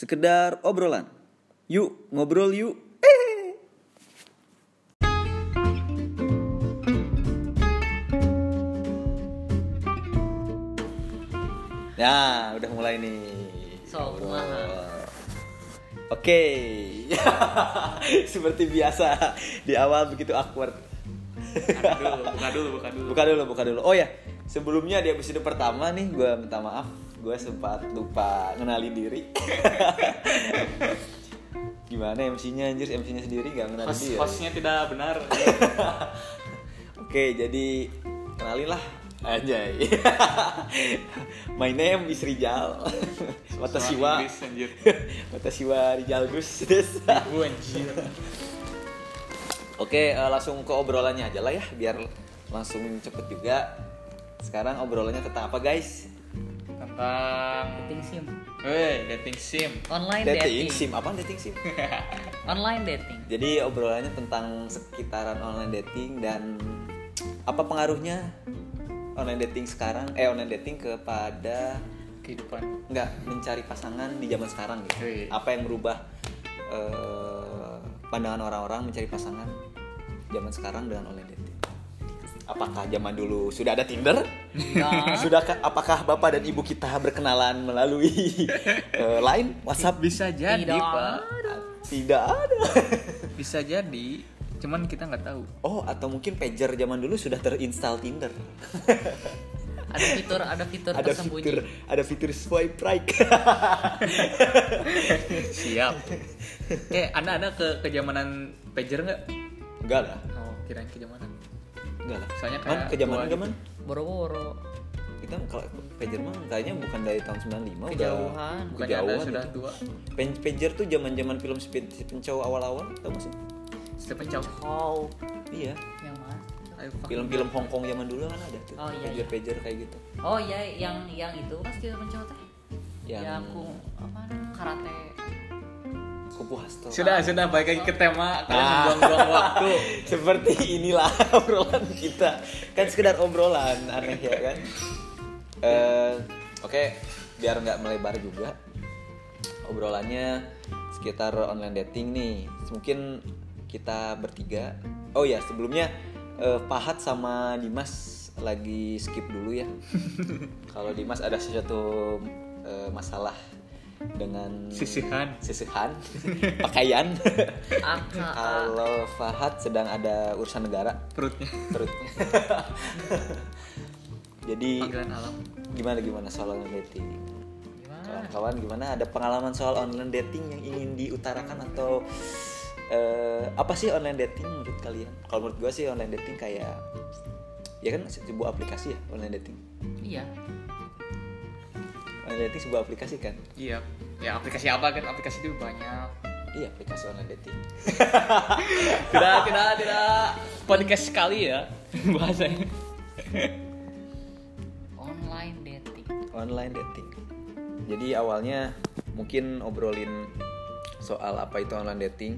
sekedar obrolan. Yuk ngobrol yuk. Eh. Ya, udah mulai nih. So? Oke. Seperti biasa di awal begitu awkward. dulu, buka dulu, buka dulu. Buka dulu, buka dulu. Oh ya, sebelumnya di episode pertama nih gue minta maaf, gue sempat lupa ngenali diri. Gimana MC-nya anjir, MC-nya sendiri gak ngenali Host, diri. hostnya tidak benar. Oke, jadi kenalin lah Anjay. My name is Rijal. Watashi wa Inggris, anjir. Watashi wa Rijal Gus. Anjir. Oke, eh, langsung ke obrolannya aja lah ya, biar langsung cepet juga. Sekarang obrolannya tentang apa guys? Tentang dating sim Weh, dating sim. online Dating dating, sim, apa dating sim? online dating Jadi obrolannya tentang sekitaran online dating dan apa pengaruhnya online dating sekarang, eh online dating kepada Kehidupan. nggak mencari pasangan di zaman sekarang gitu. Wih. Apa yang merubah eh, pandangan orang-orang mencari pasangan zaman sekarang dengan online dating? Apakah zaman dulu sudah ada Tinder? Enggak. Sudahkah apakah bapak dan ibu kita berkenalan melalui eh, Line, WhatsApp? Bisa jadi, Tidak Pak. Tidak ada. Bisa jadi. Cuman kita nggak tahu. Oh, atau mungkin pager zaman dulu sudah terinstall Tinder. ada fitur ada fitur ada tersembunyi fitur ada fitur swipe right. Siap. eh, Anda ada ke kejamanan pager nggak? Enggak lah. Oh, kirain kejamanan. Enggak lah. Soalnya Man, kayak ke zaman gitu. Man? boro-boro Kita kalau pager mah kayaknya bukan dari tahun 95 udah Kejauhan. Anda kejauhan sudah gitu. tua. Pen- pager tuh zaman-zaman film Speed Pencow awal-awal, tau gak sih? Stephen Chow. oh Iya. yang mana. Film-film Hong Kong zaman dulu kan ada tuh. Oh, iya, pager-pager kayak gitu. oh ya yang yang itu pas kita mencoba teh Yang yang aku apa karate Kupu Hasto. Sudah, sudah balik lagi ke tema. Kalian Ah. membuang-buang waktu. Seperti inilah obrolan kita. Kan sekedar obrolan aneh ya kan. Eh, Oke, biar nggak melebar juga. Obrolannya sekitar online dating nih. Mungkin kita bertiga. Oh ya, sebelumnya eh, Pahat sama Dimas lagi skip dulu ya. Kalau Dimas ada sesuatu eh, masalah dengan Sisihan. sisihan pakaian. AKA Kalau Fahad sedang ada urusan negara Perutnya. perutnya. Jadi Panggilan alam. gimana gimana soal online dating? gimana Kawan-kawan gimana? Ada pengalaman soal online dating yang ingin diutarakan atau eh, apa sih online dating menurut kalian? Kalau menurut gue sih online dating kayak ya kan sebuah aplikasi ya online dating. iya dating sebuah aplikasi kan? Iya. Ya aplikasi apa kan? Aplikasi itu banyak. Iya aplikasi online dating. Tidak, tidak, tidak. Podcast sekali ya bahasanya. online dating online dating. Jadi awalnya mungkin obrolin soal apa itu online dating.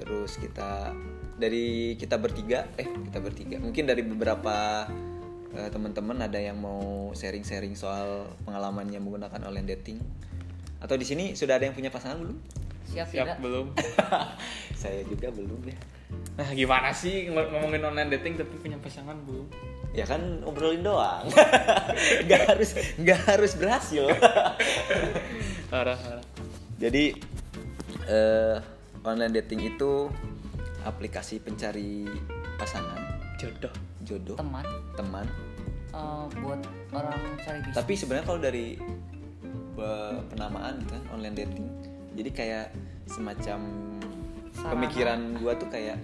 Terus kita dari kita bertiga, eh kita bertiga. Mungkin dari beberapa eh, teman-teman ada yang mau sharing-sharing soal pengalamannya menggunakan online dating. Atau di sini sudah ada yang punya pasangan belum? siap, Siap tidak belum? Saya juga belum ya. Nah gimana sih ng- ngomongin online dating tapi punya pasangan belum? Ya kan obrolin doang. nggak harus nggak harus berhasil. Parah, parah. Jadi eh, online dating itu aplikasi pencari pasangan, Jodoh. Jodoh, teman teman. eh, buat orang cari bisnis Tapi sebenarnya kalau dari penamaan gitu kan online dating, jadi kayak semacam Sarana. pemikiran gua tuh kayak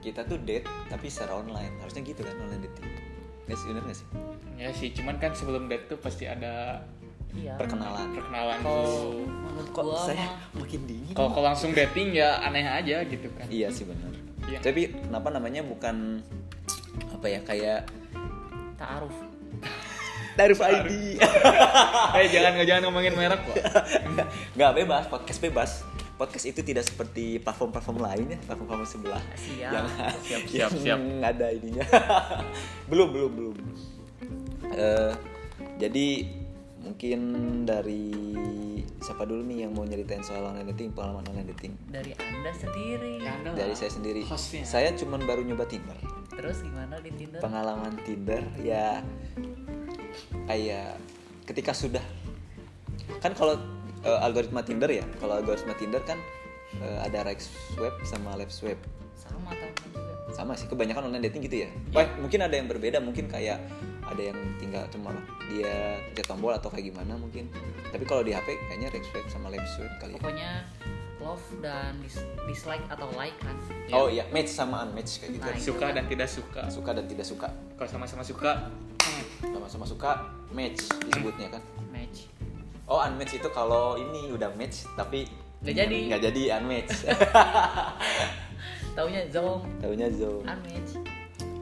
kita tuh date tapi secara online harusnya gitu kan online dating. Sih bener nggak sih? Ya sih, cuman kan sebelum date tuh pasti ada iya Perkenalan. perkenalan kalau Kok gua saya mah makin dingin? Kalau kalau langsung dating ya aneh aja gitu kan. Iya sih benar. Iya. Tapi kenapa namanya bukan apa ya kayak taaruf Daruf ID. Eh jangan jangan ngomongin merek kok. Nggak bebas, podcast bebas. Podcast itu tidak seperti platform-platform lain ya, platform-platform sebelah. Siap. Yang, Siap, siap, yang ada ininya. belum, belum, belum. Eh, jadi mungkin dari siapa dulu nih yang mau nyeritain soal online dating pengalaman online dating Dari Anda sendiri. Ya, Anda dari saya sendiri Hostnya. saya cuman baru nyoba Tinder Terus gimana di Tinder? pengalaman Tinder ya kayak ketika sudah kan kalau eh, algoritma Tinder ya kalau algoritma Tinder kan eh, ada right swipe sama left swipe Sama teman juga. sama sih kebanyakan online dating gitu ya. Wah, mungkin ada yang berbeda mungkin kayak ada yang tinggal cuma dia pencet tombol atau kayak gimana mungkin. Tapi kalau di HP kayaknya right swipe sama left swipe kali ya. Pokoknya love dan dis- dislike atau like kan. oh iya match sama unmatch kayak gitu Nah, Suka dan tidak suka. suka dan tidak suka Kalau sama-sama suka, sama-sama suka match disebutnya kan Match. oh unmatch itu kalau ini udah match tapi Nggak jadi. nggak jadi unmatch Taunya zong tahunya zo unmatch.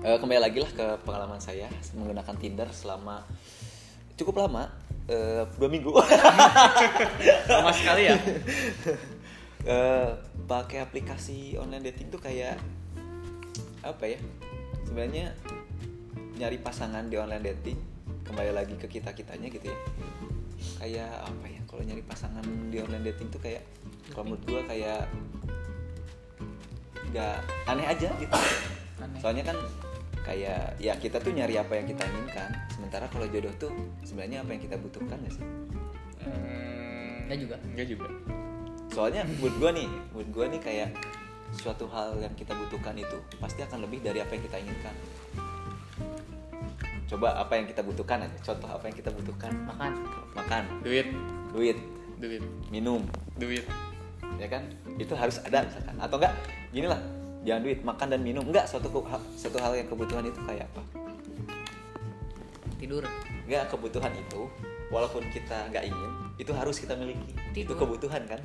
Eh, kembali lagi lah ke pengalaman saya menggunakan Tinder selama cukup lama eh, dua minggu sama sekali ya. Eh, pakai aplikasi online dating tuh kayak apa ya sebenarnya nyari pasangan di online dating kembali lagi ke kita kitanya gitu ya kayak apa ya kalau nyari pasangan di online dating tuh kayak kalau menurut gua kayak nggak aneh aja gitu Aneh. soalnya kan kayak ya kita tuh nyari apa yang kita inginkan sementara kalau jodoh tuh sebenarnya apa yang kita butuhkan gak sih Hmm, Enggak juga. Enggak juga. Soalnya mood gue nih mood gue nih kayak suatu hal yang kita butuhkan itu pasti akan lebih dari apa yang kita inginkan. Coba apa yang kita butuhkan aja contoh apa yang kita butuhkan. Makan. makan. Duit, duit. Duit, minum. Duit. ya kan? Itu harus ada misalkan. Atau enggak gini lah jangan duit makan dan minum. Enggak suatu satu hal yang kebutuhan itu kayak apa? Tidur. enggak kebutuhan itu walaupun kita nggak ingin itu harus kita miliki. Itu Tidur. kebutuhan kan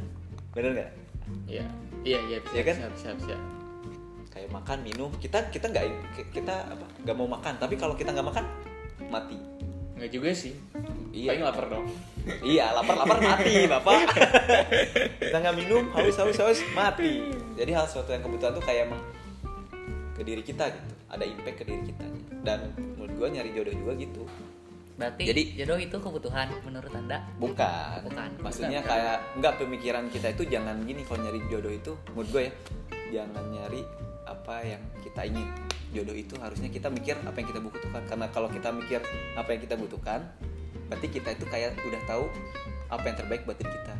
bener nggak Iya, iya, iya, bisa, Iya kan? bisa, bisa, bisa. kayak makan minum kita kita nggak kita apa nggak mau makan tapi kalau kita nggak makan mati Enggak juga sih. Iya. Paling lapar dong. iya lapar lapar mati bapak kita nggak minum haus haus haus mati jadi hal suatu yang kebutuhan tuh kayak emang ke diri kita gitu ada impact ke diri kita dan menurut gua nyari jodoh juga gitu Berarti Jadi- jodoh itu kebutuhan menurut Anda? bukan Bukan. maksudnya Bukan. kayak nggak pemikiran kita itu jangan gini kalau nyari jodoh itu menurut gue ya jangan nyari apa yang kita ingin jodoh itu harusnya kita mikir apa yang kita butuhkan karena kalau kita mikir apa yang kita butuhkan berarti kita itu kayak udah tahu apa yang terbaik buat diri kita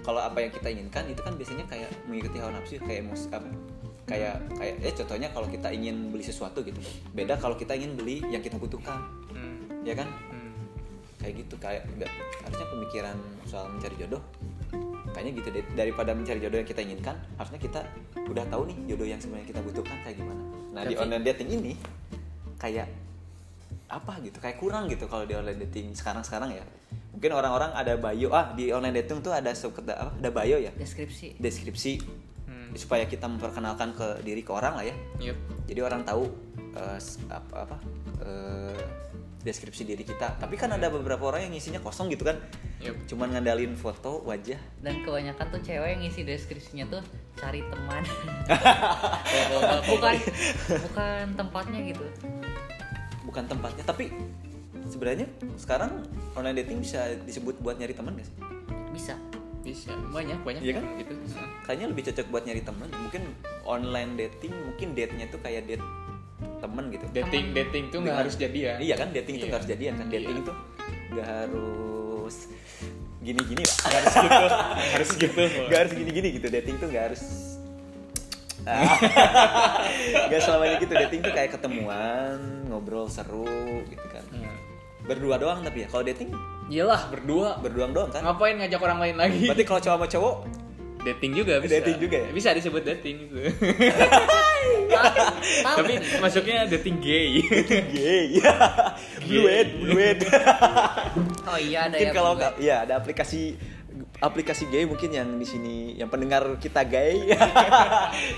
kalau apa yang kita inginkan itu kan biasanya kayak mengikuti hawa nafsu kayak emosi apa kayak kayak eh contohnya kalau kita ingin beli sesuatu gitu beda kalau kita ingin beli yang kita butuhkan Hmm. Ya kan Hmm. kayak gitu kayak nggak harusnya pemikiran soal mencari jodoh kayaknya gitu deh daripada mencari jodoh yang kita inginkan harusnya kita udah tahu nih jodoh yang sebenarnya kita butuhkan kayak gimana nah di Tapi- online dating ini kayak apa gitu kayak kurang gitu kalau di online dating sekarang sekarang ya mungkin orang-orang ada bio ah di online dating tuh ada sekedar apa ada bio ya Deskripsi. deskripsi Hmm. supaya kita memperkenalkan ke diri ke orang lah ya Yup. jadi orang tahu s- apa apa eh, deskripsi diri kita tapi kan ada beberapa orang yang ngisinya kosong gitu kan Yup. cuman ngandalin foto wajah Dan kebanyakan tuh cewek yang ngisi deskripsinya tuh cari teman. Bukan bukan tempatnya gitu. bukan tempatnya tapi sebenarnya sekarang online dating bisa disebut buat nyari teman gak sih Bisa. Bisa. Banyak, banyak Iya kan? gitu. kayaknya lebih cocok buat nyari teman mungkin online dating mungkin date-nya tuh kayak date temen gitu Dating, dating tuh nggak harus jadian. iya kan dating itu Iya. nggak harus jadian kan dating Iya. itu nggak harus gini-gini lah Nggak harus gitu. harus gitu. Gak harus gini-gini gitu dating tuh gak harus Ah. Gak selamanya gitu dating tuh kayak ketemuan ngobrol seru gitu kan Hmm. berdua doang tapi ya kalau dating Iyalah, berdua. berdua doang kan Ngapain ngajak orang lain lagi? berarti kalau cowok sama cowok dating juga bisa. Dating juga ya? Bisa disebut dating itu. Tapi masuknya dating gay. gay blued blued oh iya ada mungkin yang kalau nggak ya ada aplikasi aplikasi gay mungkin yang di sini yang pendengar kita gay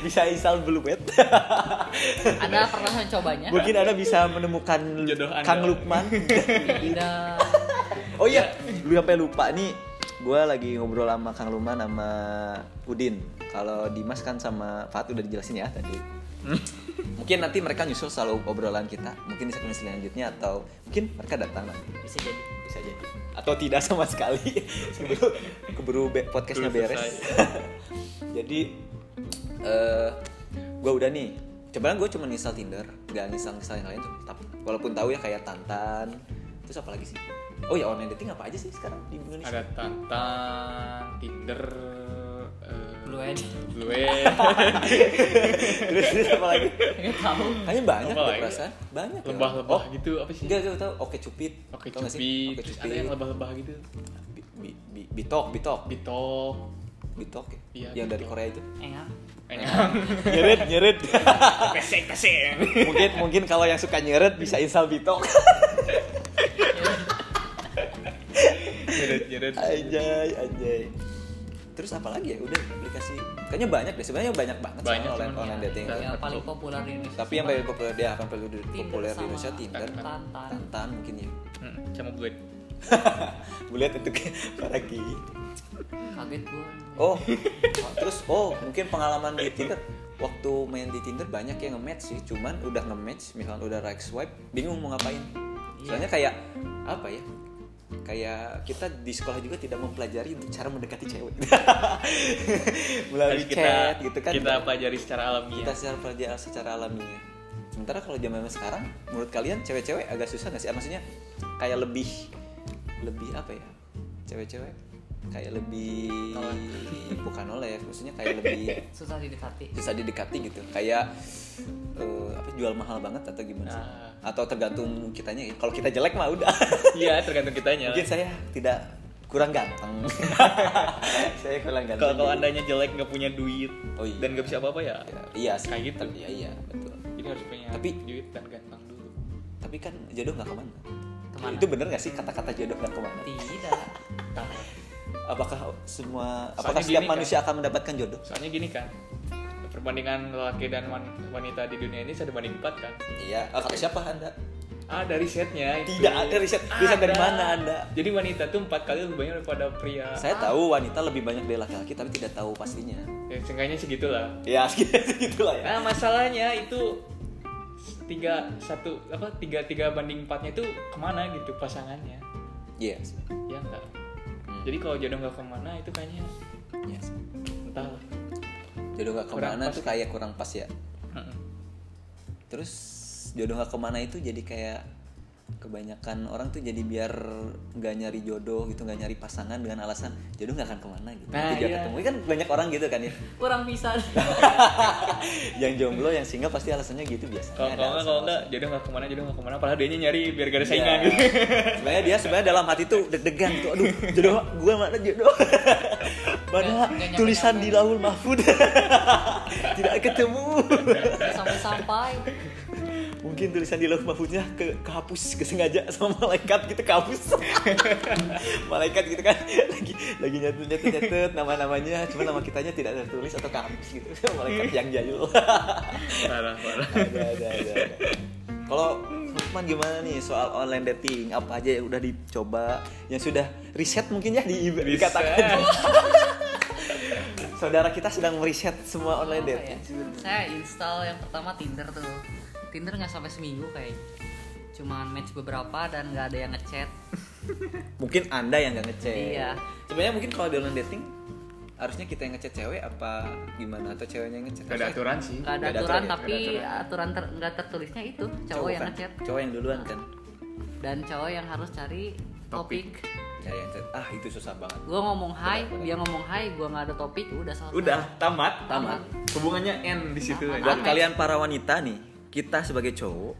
bisa install blued Anda pernah mencobanya? mungkin anda bisa menemukan Jodoh Anda. Kang Lukman. Oh iya, lu sampai lupa nih. Gue lagi ngobrol sama Kang Luman sama Udin. Kalau Dimas kan sama Fat udah dijelasin ya tadi. mungkin nanti mereka nyusul selalu obrolan kita. Mungkin di segmen selanjutnya atau mungkin mereka datang nanti. Bisa jadi. Bisa jadi. atau tidak sama sekali keburu keburu be- podcastnya beres jadi eh gue udah nih coba gue cuma install Tinder nggak install install yang lain tapi walaupun tahu ya kayak Tantan terus apa lagi sih oh ya online dating apa aja sih sekarang di Indonesia? Ada tantan tinder eh, Blue Ed. blue terus, terus apa lagi? Nggak tahu. kayaknya banyak Apa lagi? perasaan. Banyak ya. lebah-lebah oh gitu apa sih? enggak gue tahu. Oke cupid. Oke Tau cupid. Oke cupid. ada yang lebah-lebah gitu. Bi- bi- bi- bitok bitok. Bitok. Bitok ya? Iya, yang dari. Korea itu? Enggak. enak nyeret nyeret pesek pesek. Mungkin mungkin kalau yang suka nyeret bisa install bitok nyeret anjay anjay. Terus apa lagi ya? Udah aplikasi kayaknya banyak deh. Sebenarnya banyak banget Banyak, soal online, online Ya, dating. Iya. yang paling populer di Indonesia. tapi yang paling populer dia akan paling populer di Indonesia Tinder. Tantan. Tantan mungkin ya. Hmm, sama gue. Lihat itu para ki. Kaget gua. oh terus oh mungkin pengalaman di Tinder. Waktu main di Tinder banyak yang nge-match sih. Cuman udah nge-match misalnya udah right swipe bingung mau ngapain. Soalnya kayak apa ya kayak kita di sekolah juga tidak mempelajari cara mendekati cewek. Melalui kita chat gitu kan. kita pelajari secara alamiah. Kita secara pelajari secara alamiah. Sementara kalau zaman sekarang menurut kalian cewek-cewek agak susah nggak sih? Maksudnya kayak lebih lebih apa ya? Cewek-cewek kayak lebih bukan oleh maksudnya kayak lebih Susah didekati. susah didekati gitu kayak eh, apa jual mahal banget atau gimana sih? Ah. atau tergantung kitanya ya kalau kita jelek mah udah iya tergantung kitanya mungkin saya tidak kurang ganteng saya kurang ganteng kalau andanya jelek nggak punya duit Oh, iya. dan nggak bisa apa-apa ya Ya, iya sih Kayak gitu. iya iya betul jadi harus punya Tapi- duit dan ganteng dulu tapi kan jodoh nggak ke mana Ke mana? itu bener nggak sih kata-kata jodoh nggak ke mana Tidak. apakah semua Soalnya apakah setiap kan. manusia akan mendapatkan jodoh? Soalnya gini kan perbandingan laki dan wan- wanita di dunia ini satu banding empat kan? Iya. Ah, kata siapa anda? Ada risetnya itu. tidak ada riset. Riset dari mana anda? Jadi wanita tuh empat kali lebih banyak daripada pria saya tahu wanita lebih banyak dari laki-laki tapi tidak tahu pastinya. Ya seenggaknya segitulah. Ya segitulah ya. Nah masalahnya itu tiga satu apa tiga tiga banding empatnya itu ke mana gitu pasangannya? Yes ya enggak. Jadi kalau jodoh nggak ke mana itu kayaknya yes. entah jodoh nggak ke mana tuh kayak kurang pas ya. Heeh. terus jodoh nggak ke mana itu jadi kayak kebanyakan orang tuh jadi biar nggak nyari jodoh gitu nggak nyari pasangan dengan alasan jodoh nggak akan ke mana gitu. Nah, Nanti iya. ketemu. Kan banyak orang gitu kan ya. Kurang bisa. yang jomblo yang single pasti alasannya gitu biasanya. Kalau kalau nggak kalau nggak jodoh nggak ke mana jodoh nggak ke mana padahal dia nyari biar gak ada saingan Iya. gitu. Sebenarnya dia sebenarnya dalam hati tuh deg-degan tuh aduh jodoh gue mana jodoh? Mana tulisan di laul mahfud. Tidak ketemu. Nggak Sampai-sampai. Mungkin tulisan di laul mahfudnya ke kehapus kesengaja sama malaikat gitu kehapus. Malaikat gitu kan. Lagi lagi nyatet nyatet nyatet nama namanya cuma nama kitanya tidak tertulis atau kehapus gitu. Malaikat yang jahil. Parah parah. Ada ada ada, ada. kalau Lukman gimana nih soal online dating? Apa aja yang udah dicoba? Yang sudah riset mungkin ya di, dikatakan saudara kita sedang meriset semua online Apa dating. Ya? Saya install yang pertama Tinder tuh. Tinder nggak sampai seminggu kayak. Cuman match beberapa dan nggak ada yang ngechat. mungkin anda yang nggak ngechat Iya. sebenarnya mungkin kalau di online dating harusnya kita yang ngechat cewek apa gimana atau ceweknya yang ngechat gak ada aturan sih Nggak ada ada aturan aturan ya? tapi Nggak ada aturan ter- nggak tertulisnya itu cowok yang kan? ngechat cowok yang duluan kan dan cowok yang harus cari topik. ya yang chat ah itu susah banget Gua ngomong hai, Benar, benar. dia ngomong hai, gua nggak ada topik, udah selesai. udah tamat Tamat. hubungannya end di situ Tamat. aja buat kalian para wanita nih kita sebagai cowok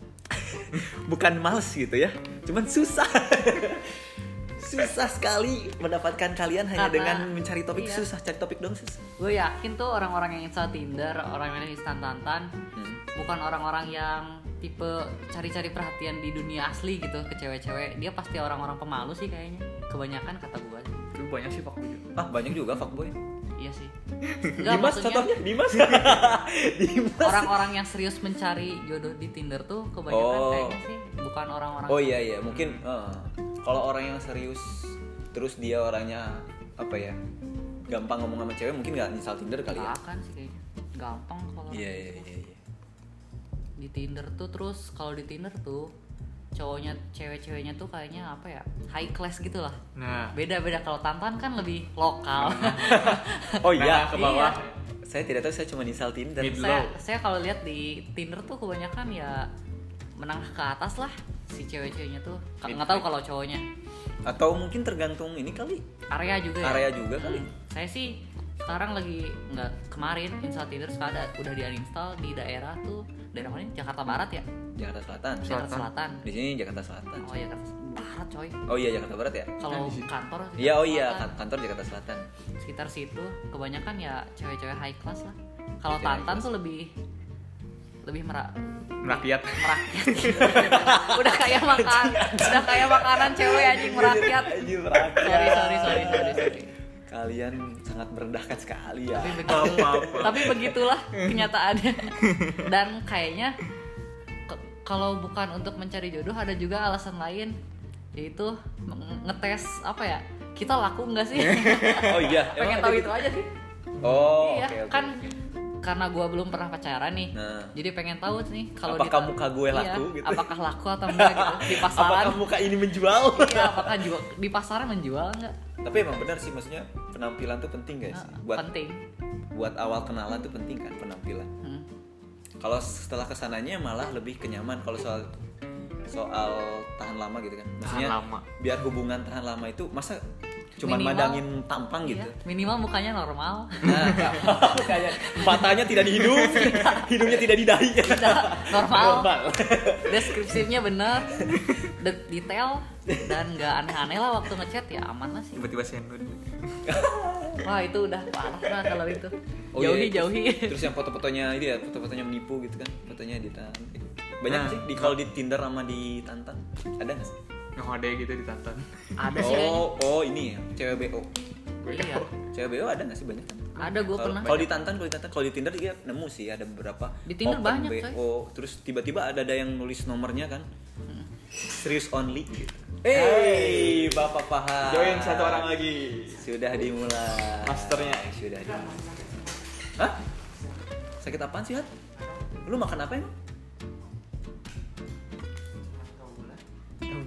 bukan males gitu ya cuman susah susah sekali mendapatkan kalian hanya Karena- dengan mencari topik iya. susah cari topik dong susah Gue yakin tuh orang-orang yang install Tinder, orang yang instan tantan, Hmm. bukan orang-orang yang tipe cari-cari perhatian di dunia asli gitu ke cewek-cewek. Dia pasti orang-orang pemalu sih kayaknya. Kebanyakan kata gue. banyak sih pak ah banyak juga fuckboy Iya sih. Dimas maksudnya contohnya Dimas. Dimas. Orang-orang yang serius mencari jodoh di Tinder tuh kebanyakan Oh. kayaknya sih. Bukan orang-orang oh iya iya. Mungkin eh, kalau orang yang serius terus dia orangnya apa ya gampang ngomong sama cewek mungkin nggak nyesal Tinder kali ya? Nggak akan sih kayaknya. Gampang kalau iya iya iya iya. Di Tinder tuh terus kalau di Tinder tuh cowoknya cewek-ceweknya tuh kayaknya apa ya high class gitu lah Nah, beda-beda. Kalau Tantan kan lebih lokal. Oh iya, Nah, ke bawah. Saya tidak tahu saya cuma install Tinder. Mid- saya saya kalau lihat di Tinder tuh kebanyakan ya menengah ke atas lah si cewek-ceweknya tuh. Nggak tahu kalau cowoknya. Atau mungkin tergantung ini kali. area juga ya? Area juga kali. Hmm. saya sih sekarang lagi nggak kemarin install Tinder sekarang ada, udah di uninstall di daerah tuh daerah mana ini? Jakarta Barat ya Jakarta Selatan. Jakarta Selatan Di sini Jakarta Selatan. oh Jakarta Barat coy Oh iya Jakarta Barat ya? kalau di situ. kantor Iya oh iya Selatan. kan- kantor Jakarta Selatan. sekitar situ kebanyakan ya cewek-cewek high class lah kalau Tantan tuh lebih lebih merak merakyat. merakyat udah kayak makan udah kayak makanan cewek anjing merakyat Anjing merakyat. sorry sorry sorry sorry sorry Kalian sangat merendahkan sekali ya. tapi begitu tapi begitulah kenyataannya dan kayaknya kalau bukan untuk mencari jodoh ada juga alasan lain yaitu ngetes apa ya kita laku nggak sih Oh iya. pengen tahu itu gitu? aja sih Oh, iya oke, oke. kan karena gua belum pernah pacaran nih Nah. jadi pengen tahu nih kalau Apakah muka gue iya, laku gitu? apakah laku atau enggak gitu di pasaran Apakah muka ini menjual? iya apakah jual di pasaran menjual enggak Tapi emang benar sih maksudnya penampilan tuh penting guys. Nah, buat penting buat awal kenalan tuh penting kan penampilan. Hmm. Kalau setelah ke sananya malah lebih kenyaman kalau soal soal tahan lama gitu kan. Maksudnya lama. biar hubungan tahan lama itu masa cuman Minimal- madangin tampang Iya, gitu. minimal mukanya normal Nah, kayak matanya tidak dihidup, hidungnya tidak didai. normal, Normal. deskripsinya bener de- detail dan nggak aneh-aneh lah waktu ngechat ya aman lah sih Tiba-tiba sendut. wah itu udah parah lah kalau itu Oh iya, jauhi terus- jauhi Terus yang foto-fotonya ini ya, foto-fotonya menipu gitu kan. Fotonya di Banyak Nah. sih di kalau di Tinder sama di Tantan. Ada nggak sih? Yang ada gitu ditantan. ada sih Oh, oh ini ya, cewek BO. iya Cewek BO ada nggak sih banyak kan? ada gue Kalau- pernah Kalau di Tantan, kalau di Tantan, kalau di Tinder dia nemu sih ada beberapa. Di Tinder open banyak, coy. BO, terus tiba-tiba ada ada yang nulis nomornya kan. Hmm. Serius only gitu. Hey, Bapak paham. Join satu orang lagi. Sudah dimulai. Masternya. Sudah dimulai. Hah? Sakit apaan sih, Hat? Lu makan apa emang?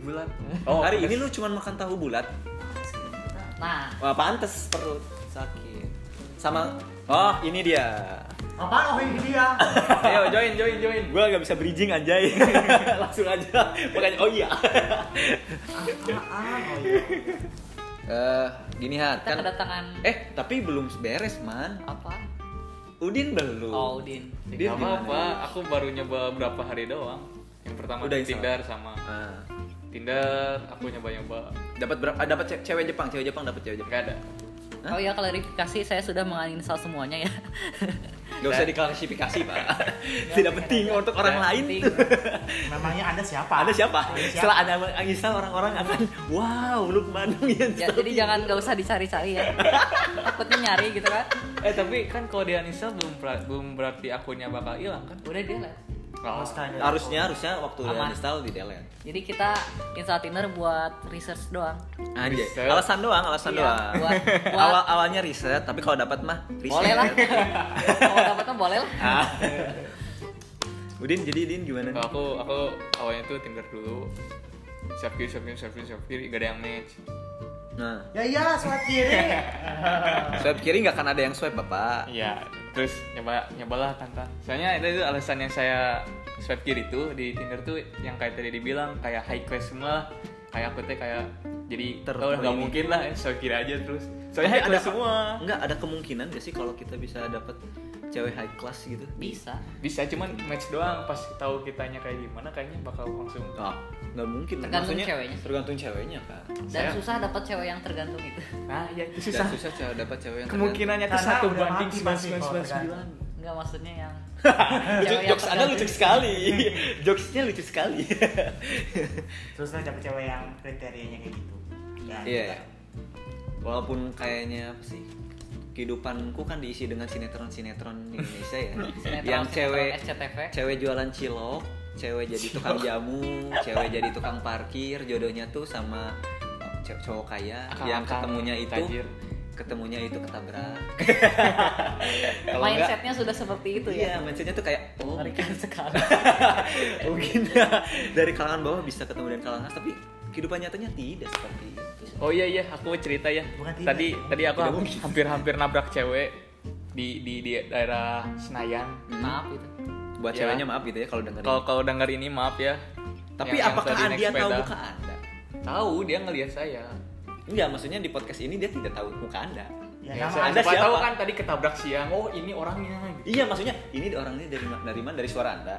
Bulan. Oh, hari ini lu cuma makan tahu bulat. nah Wah, pantes perut sakit. Sama Oh, ini dia. Apaan oh ini dia? Ayo join join join. Gue gak bisa bridging anjay. Langsung aja. Makanya oh iya. Apaan oh iya? Eh, gini Hat, kan kedatangan Eh, tapi belum beres, Man. apa Udin belum. oh Udin Udin apa-apa, aku baru nyoba berapa hari doang. Yang pertama Udah di? Tinder sama Ah. Tinder, aku nyoba-nyoba. Dapat berapa? ah, Dapat ce- cewek Jepang, cewek Jepang dapat cewek Jepang. Gak ada. oh ya klarifikasi saya sudah menginstal semuanya ya Gak usah diklasifikasi, Pak. Tidak penting untuk orang Tidak lain. penting. Memangnya anda siapa? Anda siapa? Anda siapa? Setelah Anda menginstal orang-orang akan wow, Lukman Ya, jadi jangan gak usah dicari-cari ya takutnya nyari gitu kan Eh tapi kan kalau dia uninstall belum belum berarti akunnya bakal hilang kan? udah dia lah Oh. Harusnya harusnya waktu udah Aman. install di delete. jadi kita install Tinder buat research doang Anjay. Riset. Alasan doang, alasan Iya, doang. buat- buat- Awal awalnya riset, tapi kalau dapat mah riset. boleh lah kalau dapat mah boleh lah Ah. Udin jadi Udin gimana? Kalau aku aku awalnya tuh Tinder dulu. Swipe kiri, swipe kiri, swipe kiri, swipe kiri, gak ada yang match. Nah, Ya iya, swipe kiri. swipe kiri nggak akan ada yang swipe bapak. Iya, terus nyoba nyobalah tantan. Soalnya itu, itu alasan yang saya swipe kiri tuh di Tinder tuh yang kayak tadi dibilang kayak high class semua. Kayak aku teh kayak jadi Ter- oh, nggak mungkin lah swipe kiri aja terus. Soalnya Tapi high class semua. Nggak ada kemungkinan gak sih kalau kita bisa dapat cewek high class gitu? bisa Bisa cuman match doang pas tahu kitanya kayak gimana kayaknya bakal langsung Ah, nggak mungkin. Tergantung Maksudnya, ceweknya. Tergantung ceweknya kan. dan Saya- susah dapat cewek yang tergantung itu Nah, ya itu Susah, susah. susah cewek dapat cewek yang Kemungkinannya tuh satu banding sembilan sembilan sembilan nggak maksudnya yang jokes Anda lucu sekali. Jokesnya lucu sekali. Terus lah dapet cewek yang kriterianya kayak gitu. Dan Iya. Walaupun kayaknya apa sih? Kehidupanku kan diisi dengan sinetron-sinetron di Indonesia ya. Sinetron- yang cewek SCTV. cewek jualan cilok, cewek jadi tukang jamu, cewek jadi tukang parkir, jodohnya tuh sama cowok cowok kaya Akal-akal, yang ketemunya itu tajir. ketemunya itu ketabrak mindsetnya sudah seperti itu iya ya mindsetnya tuh kayak oh mengerikan sekali mungkin dari kalangan bawah bisa ketemu dengan kalangan atas tapi kehidupan nyatanya tidak seperti itu Oh iya iya, aku mau cerita ya. Bukan tidak. Tadi tadi aku hampir-hampir nabrak cewek di di di daerah Senayan. maaf itu buat Ya. ceweknya maaf gitu ya kalau dengerin Kalau kalau denger ini maaf ya. tapi Yang- yang apakah tadi naik dia tahu muka anda Tahu dia ngelihat saya. enggak maksudnya di podcast ini dia tidak tahu muka anda Ya, Ya, nama Anda siapa tahu kan tadi ketabrak siang. Oh ini orangnya. Gitu. iya maksudnya ini orangnya dari dari mana dari suara anda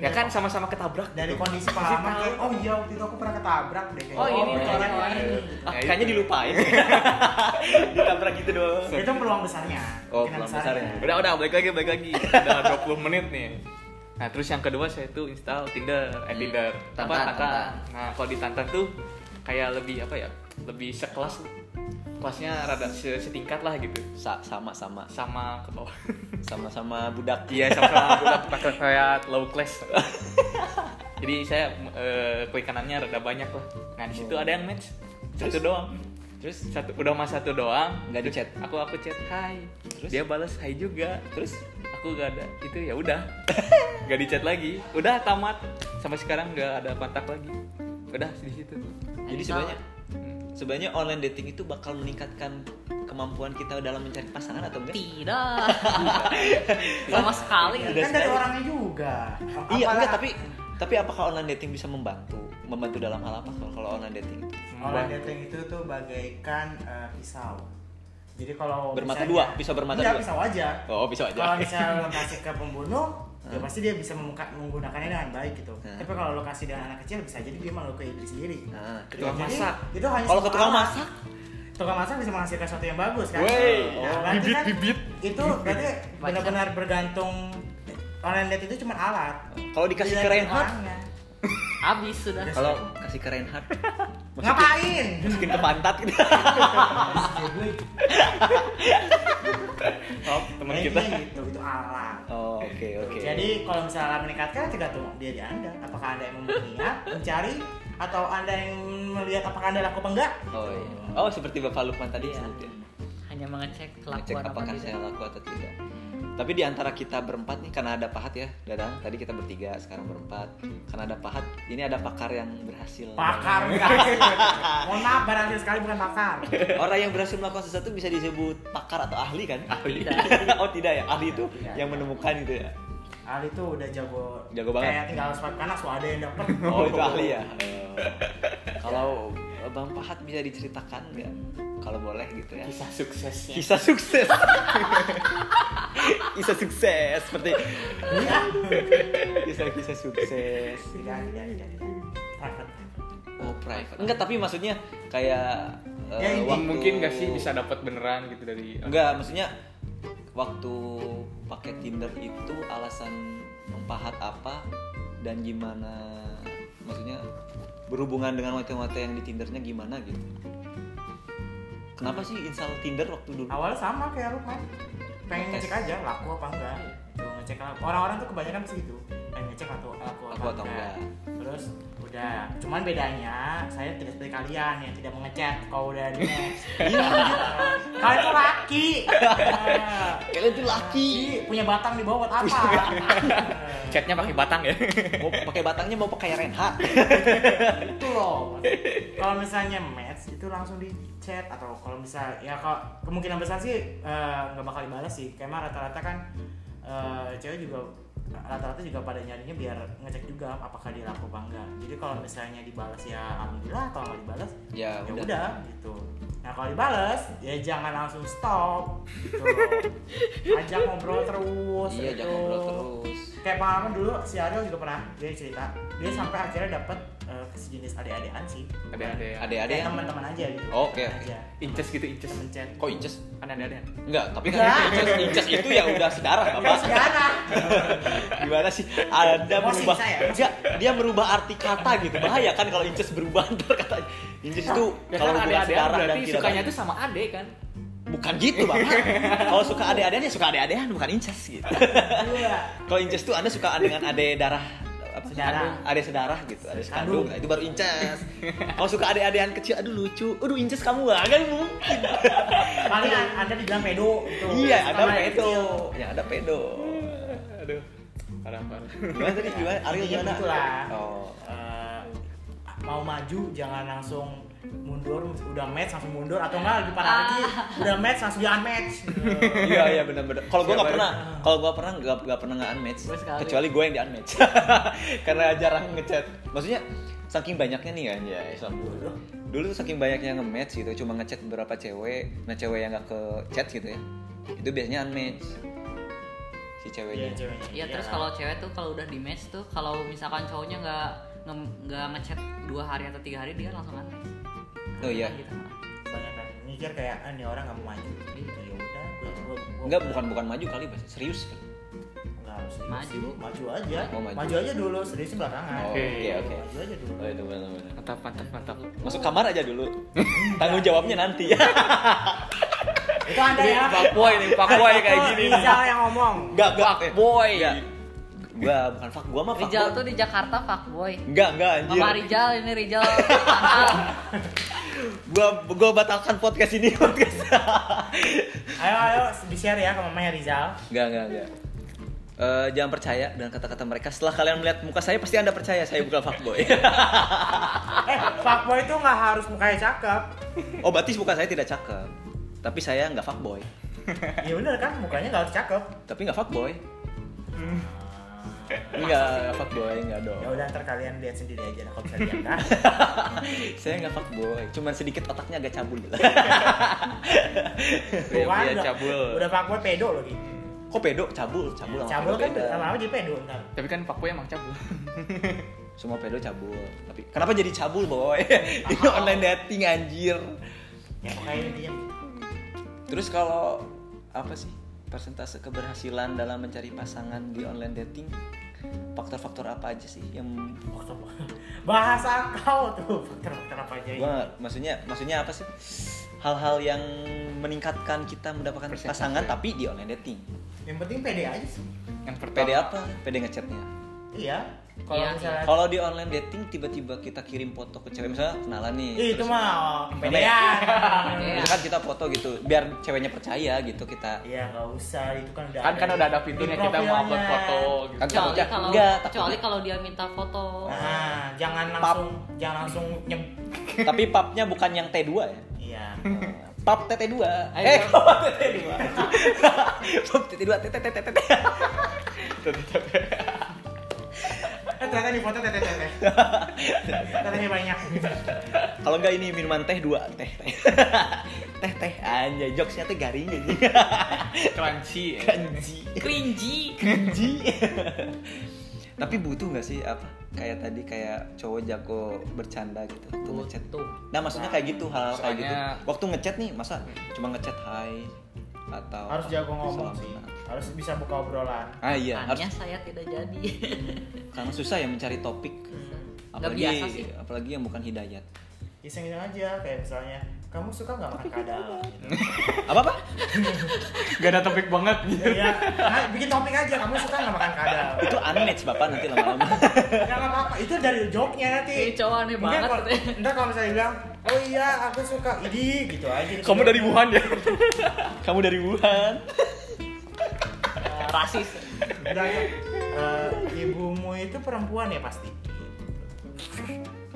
Ya kan sama-sama ketabrak. dari gitu. kondisi pengalaman kayak oh iya waktu itu aku pernah ketabrak deh kayak Oh, ini berarti nih, orang ini. ini. ah, Ya, kayaknya itu. dilupain ditabrak gitu doang itu peluang besarnya Oh, peluang besarnya. Udah udah balik lagi balik lagi. Udah 20 menit nih. Nah terus yang kedua saya tuh install Tinder, eh. Tinder, Tantan, apa Tantan. Tantan. Nah kalau di Tantan tuh kayak lebih apa ya, lebih sekelas, kelasnya rada se- setingkat lah gitu, Sa- sama sama sama ke bawah. sama sama budak Iya sama-sama budak pakai kayak low class. Jadi saya eh, klik kanannya rada banyak lah. Nah di situ Oh. ada yang match satu Terus? doang. terus Satu udah mas satu doang. Nggak di chat? Aku aku chat hai. Terus? Dia balas hai juga. terus aku gak ada itu ya udah gak di chat lagi udah tamat sampai sekarang gak ada kontak lagi udah di situ jadi sebenarnya Hmm. Sebenarnya online dating itu bakal meningkatkan kemampuan kita dalam mencari pasangan atau enggak? Tidak. Sama sekali. Tidak kan dari sekali. orangnya juga. Iya Apalah- enggak tapi tapi apakah online dating bisa membantu? Membantu dalam hal apa kalau kalau online dating itu? Online dating itu tuh bagaikan eh, pisau. Jadi kalau Bermata misalnya- dua, pisau bermata Enggak, dua. pisau aja. Oh bisa aja. Kalau misalnya lo kasih ke pembunuh ya Hmm. pasti dia bisa memuka- menggunakannya dengan baik gitu. Hmm. tapi kalau lo kasih dengan anak kecil bisa jadi dia melukai diri sendiri. Nah, Tukang Jadi, masak. itu hanya kalau ke tukang masak? Tukang masak bisa menghasilkan sesuatu yang bagus kan? Wey, nah, oh, bibit, kan bibit. itu berarti benar-benar bergantung online date itu cuma alat. Kalau dikasih ke Reinhardt habis sudah. Kalau kasih ke Reinhardt. Ngapain? Masukin ke pantat gitu. Oh teman kita. gitu itu alat oh oke oke. Jadi kalau misalnya meningkatkan tergantung diri anda. Apakah anda yang berniat mencari atau anda yang melihat apakah anda laku apa enggak? oh iya. Oh seperti bapak Lukman tadi Iya. sebutin hanya mengecek ngecek kelakuan apa apakah saya laku atau tidak tapi di antara kita berempat nih karena ada pahat ya dadang tadi kita bertiga sekarang berempat karena ada pahat ini ada pakar yang berhasil Pakar enggak? Mohon maaf barangkali sekali bukan pakar. orang yang berhasil melakukan sesuatu bisa disebut pakar atau ahli kan ahli oh tidak ya ahli itu Tidak. yang menemukan itu ya Ali tuh udah jago. Jago banget. Kayak tinggal swipe kanan, so ada yang dapet. oh itu ahli ya Oh. kalau bang pahat bisa diceritakan nggak kalau boleh gitu ya kisah suksesnya kisah sukses kisah sukses seperti Iya. kisah-kisah sukses Tidak, tidak, tidak, tidak. Private. Oh private. Enggak tapi maksudnya kayak Ya, ini waktu mungkin gak sih bisa dapat beneran gitu dari Enggak, maksudnya waktu pakai Tinder itu alasan mempahat apa dan gimana maksudnya berhubungan dengan wanita-wanita yang di Tindernya gimana gitu. Kenapa sih install Tinder waktu dulu? Awalnya sama kayak lu kan. Pengen Tes. ngecek aja laku apa enggak. Tuh ngecek laku. Orang-orang tuh kebanyakan sih gitu. Pengen ngecek laku, laku apa atau enggak. Terus udah. Cuman bedanya saya tidak seperti kalian yang tidak mengecek kalau udah di match. Iya. kalian tuh laki. Kalian tuh laki. punya batang di bawah buat apa? chatnya pakai batang ya Mau pakai batangnya mau pakai Renha. itu loh kalau misalnya match itu langsung di chat atau kalau misal ya kalau kemungkinan besar sih eh, nggak bakal dibalas sih karena rata-rata kan eh, cewek juga rata-rata juga pada nyarinya biar ngecek juga apakah dia laku apa enggak jadi kalau misalnya dibalas ya alhamdulillah kalau nggak dibalas Ya ya udah. udah gitu nah kalau dibalas ya jangan langsung stop gitu ajak ngobrol terus Iya, gitu. jangan ngobrol terus. kayak pengalaman dulu si Ariel juga pernah dia cerita dia sampai akhirnya dapat eh, sejenis adik-adikan sih ya. Ada-ada Kayak yang teman-teman aja gitu Oke, Teman oke. aja. inces gitu inces temen chat Kok inces? ada ada Enggak, tapi kan inces, inces itu ya udah sedarah Bapak. sekarang Gimana sih? Merubah saya. dia, dia merubah arti kata gitu. Bahaya kan kalau inces berubah ntar kata inces itu ya kalau kan hubungan ada sedarah dan tidak sukanya tuh sama ade kan bukan gitu, Bapak. kalau suka ade-adean ya suka ade-adean bukan inces gitu. Iya. kalau inces tuh Anda suka dengan ade darah apa Sedara. ada sedarah gitu ada Sekandung. nah, itu baru incest kalau suka adek-adean kecil aduh lucu. Aduh incest kamu gak kan mungkin. Paling an- anda dibilang pedo gitu. Iya ada pedo. ya ada pedo. Aduh. Parah parah. Gimana tadi? Gimana? Ariel gimana? oh. Eh, mau maju jangan langsung mundur udah match langsung mundur atau enggak lebih parah lagi udah match langsung jangan match. Iya iya benar-benar kalau gue nggak Siapa pernah kalau gue pernah nggak nggak pernah nggak unmatch. Kecuali gue yang di unmatch. Karena jarang ngechat. Maksudnya saking banyaknya nih kan ya Islam. Dulu dulu tuh saking banyaknya nge-match gitu cuma ngechat beberapa cewek. Nah cewek yang nggak ke chat gitu ya itu biasanya unmatch. Si Iya, ceweknya. Ceweknya. Iya terus kalau cewek tuh kalau udah di match tuh kalau misalkan cowoknya nggak nge- nggak ngechat dua hari atau tiga hari dia langsung unmatch. Oh, iya. Gitu. banyak kan mikir kayak ah, ini orang nggak mau maju gitu ya udah enggak bukan bukan maju kali Bas. serius kan nggak Maju. maju aja Oh, maju. maju. aja dulu serius belakangan Oh, Oke. oke oke maju aja dulu oh itu benar-benar mantap mantap mantap masuk kamar aja dulu tanggung jawabnya nanti itu anda ya fuckboy nih fuckboy kayak Oh, gini Rizal yang ngomong enggak enggak Fuckboy. Enggak. gua bukan fuck gua mah Rijal fuckboy. tuh di Jakarta fuckboy. enggak enggak anjir Mama Rijal ini Rijal Pangkal. gua gua batalkan podcast ini podcast. Ayo ayo di share ya ke mamanya Rizal. Enggak enggak enggak Eh, jangan percaya dengan kata-kata mereka. Setelah kalian melihat muka saya pasti anda percaya saya bukan fuckboy. Eh fuckboy itu nggak harus mukanya cakep. Oh berarti muka saya tidak cakep. Tapi saya nggak fuckboy. Ya bener kan mukanya nggak harus cakep. Tapi nggak fuckboy enggak nggak fuckboy enggak dong. Ya udah ntar kalian lihat sendiri aja lah kalau bisa lihat kan saya nggak fuckboy cuman sedikit otaknya agak cabul. Tuh Iya, iya, udah, cabul. udah fuckboy pedo loh gitu kok pedo? Cabul cabul sama cabul kan lama-lama jadi pedo ntar tapi kan fuckboy emang cabul. Semua pedo cabul tapi kenapa jadi cabul boy? Ini online dating anjir. Ya pokoknya intinya terus kalau apa sih persentase keberhasilan dalam mencari pasangan di online dating faktor-faktor apa aja sih yang bahasa kau tuh faktor-faktor apa aja gua maksudnya maksudnya apa sih? Hal-hal yang meningkatkan kita mendapatkan Persentase. pasangan tapi di online dating. Yang penting pede aja sih. Yang pertama. Pede apa? Pede ngechatnya. Iya kalau Iya, misalnya kalau di online dating tiba-tiba kita kirim foto ke cewek misalnya kenalan nih Ih, itu mah oh, Iya. kepedean Iya. Itu kan kita foto gitu biar ceweknya percaya gitu kita Iya nggak usah itu kan udah kan kan udah ada fiturnya kita mau upload foto gitu Kan Kecuali kalau enggak, kecuali kalau dia minta foto. Nah, jangan langsung jangan langsung nyem tapi papnya bukan yang T2 ya iya pap TT2 Ayo, eh pap TT2 pap TT2 TT TT TT eh ternyata di foto tete tete tetenya banyak. Kalau enggak ini minuman teh dua teh teh. Teh teh anjay. Jokesnya teh garing aja. Crunchy. Kanji Cringy. kanji tapi butuh nggak sih apa kayak tadi kayak cowok jago bercanda gitu waktu ngechat. Tuh. nah maksudnya kayak gitu hal, -hal kayak gitu. Waktu ngechat nih masa cuma ngechat hai atau harus jago ngomong sih. harus bisa buka obrolan. Ah iya harus. saya tidak jadi. karena susah ya mencari topik. Nggak apalagi biasa sih. apalagi yang bukan hidayat. Iseng-iseng aja kayak misalnya kamu suka nggak makan kadal? gitu. apa apa gak ada topik banget. Ya nah, bikin topik aja kamu suka nggak makan kadal? Itu unmatch bapak nanti lama-lama. Nggak apa-apa. Itu dari joknya nanti. Cowok aneh Mungkin banget kalau- katanya. ntar kalau misalnya bilang oh iya aku suka. Ini gitu aja. Kamu dari Wuhan ya? Kamu dari Wuhan? Rasis. udah ya eh, ibumu itu perempuan ya pasti?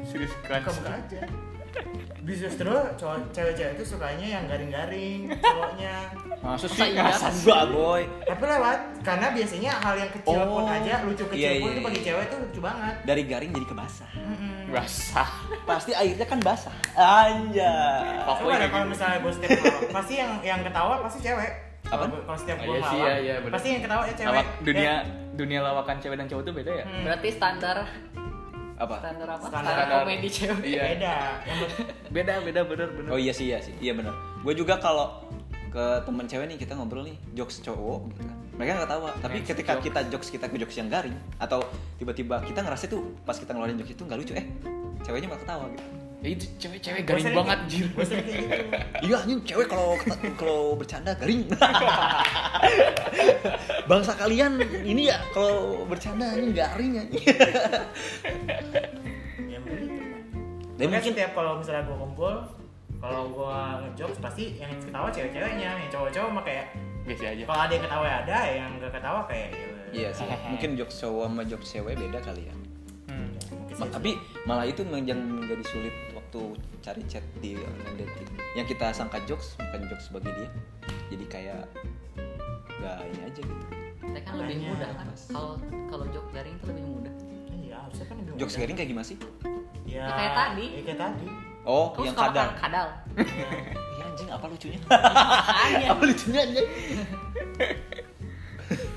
Serius crunch buka aja justru cowok cewek-cewek itu sukanya yang garing-garing cowoknya Masa sih iya? masa enggak boy tapi lewat karena biasanya hal yang kecil Oh, pun aja lucu kecil iya, pun iya, itu bagi iya. cewek tuh lucu banget dari garing jadi ke basah Mm-mm. basah pasti airnya kan basah anjay kayak kalau gitu. misalnya gue setiap ketawa, pasti yang yang ketawa pasti cewek. Apa? Kalau setiap Oh, gue iya sih, ngelawak, iya, iya, bener. pasti yang ketawa ya cewek. Lawak dunia Ya. dunia lawakan cewek dan cowok tuh beda ya Hmm. Berarti standar apa standar apa? Standar. Standar komedi cewek. Iya. Beda. Beda beda bener bener oh iya sih iya sih iya benar gue juga kalau ke temen cewek nih kita ngobrol nih jokes cowok gitu kan mereka nggak tawa tapi Nice ketika joke. kita jokes kita ke jokes yang garing atau tiba-tiba kita ngerasa tuh pas kita ngeluarin jokes itu nggak lucu eh ceweknya malah ketawa gitu Ya itu cewek-cewek garing sering- banget anjir. kayak gitu Iya anjing cewek kalau kalau bercanda garing. Bangsa kalian ini ya kalau bercanda anjing garing anjing. ya Dan Makanya mungkin setiap kalau misalnya gue kumpul kalau gue ngejokes pasti yang ketawa cewek-ceweknya yang cowok-cowok mah kayak Biasa aja. kalau ada yang ketawa ya ada yang gak ketawa kayak ya Iya sih. Mungkin jokes cowok sama jokes cewek beda kali ya. Hmm. mungkin tapi malah itu yang menjadi sulit waktu cari chat di online dating. Yang kita sangka jokes bukan jokes bagi dia. Jadi kayak gak ini aja gitu. Tapi kan lebih mudah kan. Kalau kalau jok garing itu lebih mudah. iya harusnya kan lebih Jokes garing kayak gimana sih? ya, Ya, kayak tadi. ya, kayak tadi Oh, Kamu yang suka kadal. kadal. Ya. Iya anjing apa lucunya? Apa lucunya anjing?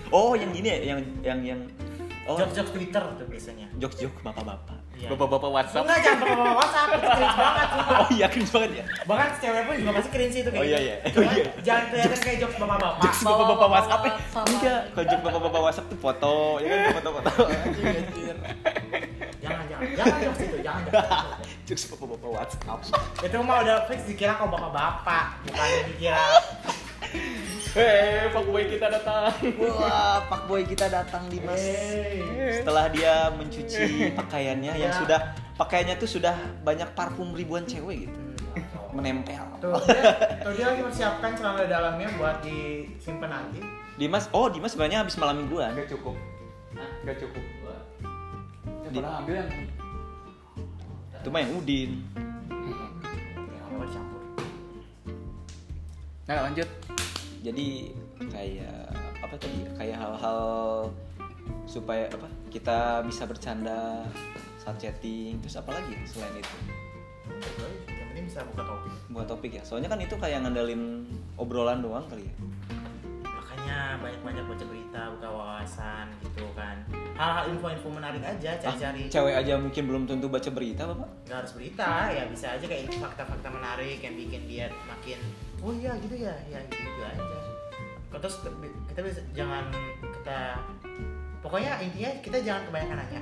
oh, yang gini ya, yang yang yang oh, jokes-jokes Twitter tuh biasanya jokes-jokes bapak-bapak. Iya. Bapak-bapak WhatsApp. Enggak jangan bawa WhatsApp itu cringe banget sumpah. Oh iya, cringe banget ya. Bahkan cewek pun juga pasti cringe itu kayak Oh, iya, gitu. iya. Oh, iya. Jangan kelihatan kayak jokes bapak-bapak. Jokes bapak-bapak WhatsApp. Enggak, kalau jokes bapak-bapak WhatsApp tuh foto, ya kan foto-foto. Jangan jangan jangan jokes itu jangan. jangan. Jokes bapak-bapak WhatsApp. itu mah udah fix dikira kau bapak-bapak bukan dikira Hei, Pak Boy kita datang. Wah, Pak Boy kita datang di Mas. Hey. Setelah dia mencuci pakaiannya yang Ya. sudah pakaiannya tuh sudah banyak parfum ribuan cewek gitu. Menempel. tuh dia, tuh dia lagi mempersiapkan celana dalamnya buat disimpan nanti Dimas, oh Dimas sebenarnya habis malam mingguan. Gak cukup. Gak cukup. Ya, ambil yang Itu mah yang Udin. ya nggak apa dicampur Nah, lanjut. Jadi kayak apa tadi? ya? Kayak hal-hal supaya apa? Kita bisa bercanda saat chatting. Terus apa lagi selain itu? yang penting bisa buka topik Buat topik ya. Soalnya kan itu kayak ngandelin obrolan doang kali ya. Makanya banyak-banyak baca berita buka wawasan gitu kan hal-hal info-info menarik aja Ah, cari-cari cewek aja mungkin belum tentu baca berita, Bapak. nggak harus berita ya bisa aja kayak fakta-fakta menarik yang bikin dia makin oh iya gitu ya ya gitu, gitu aja terus kita bisa jangan kita pokoknya intinya kita jangan kebanyakan nanya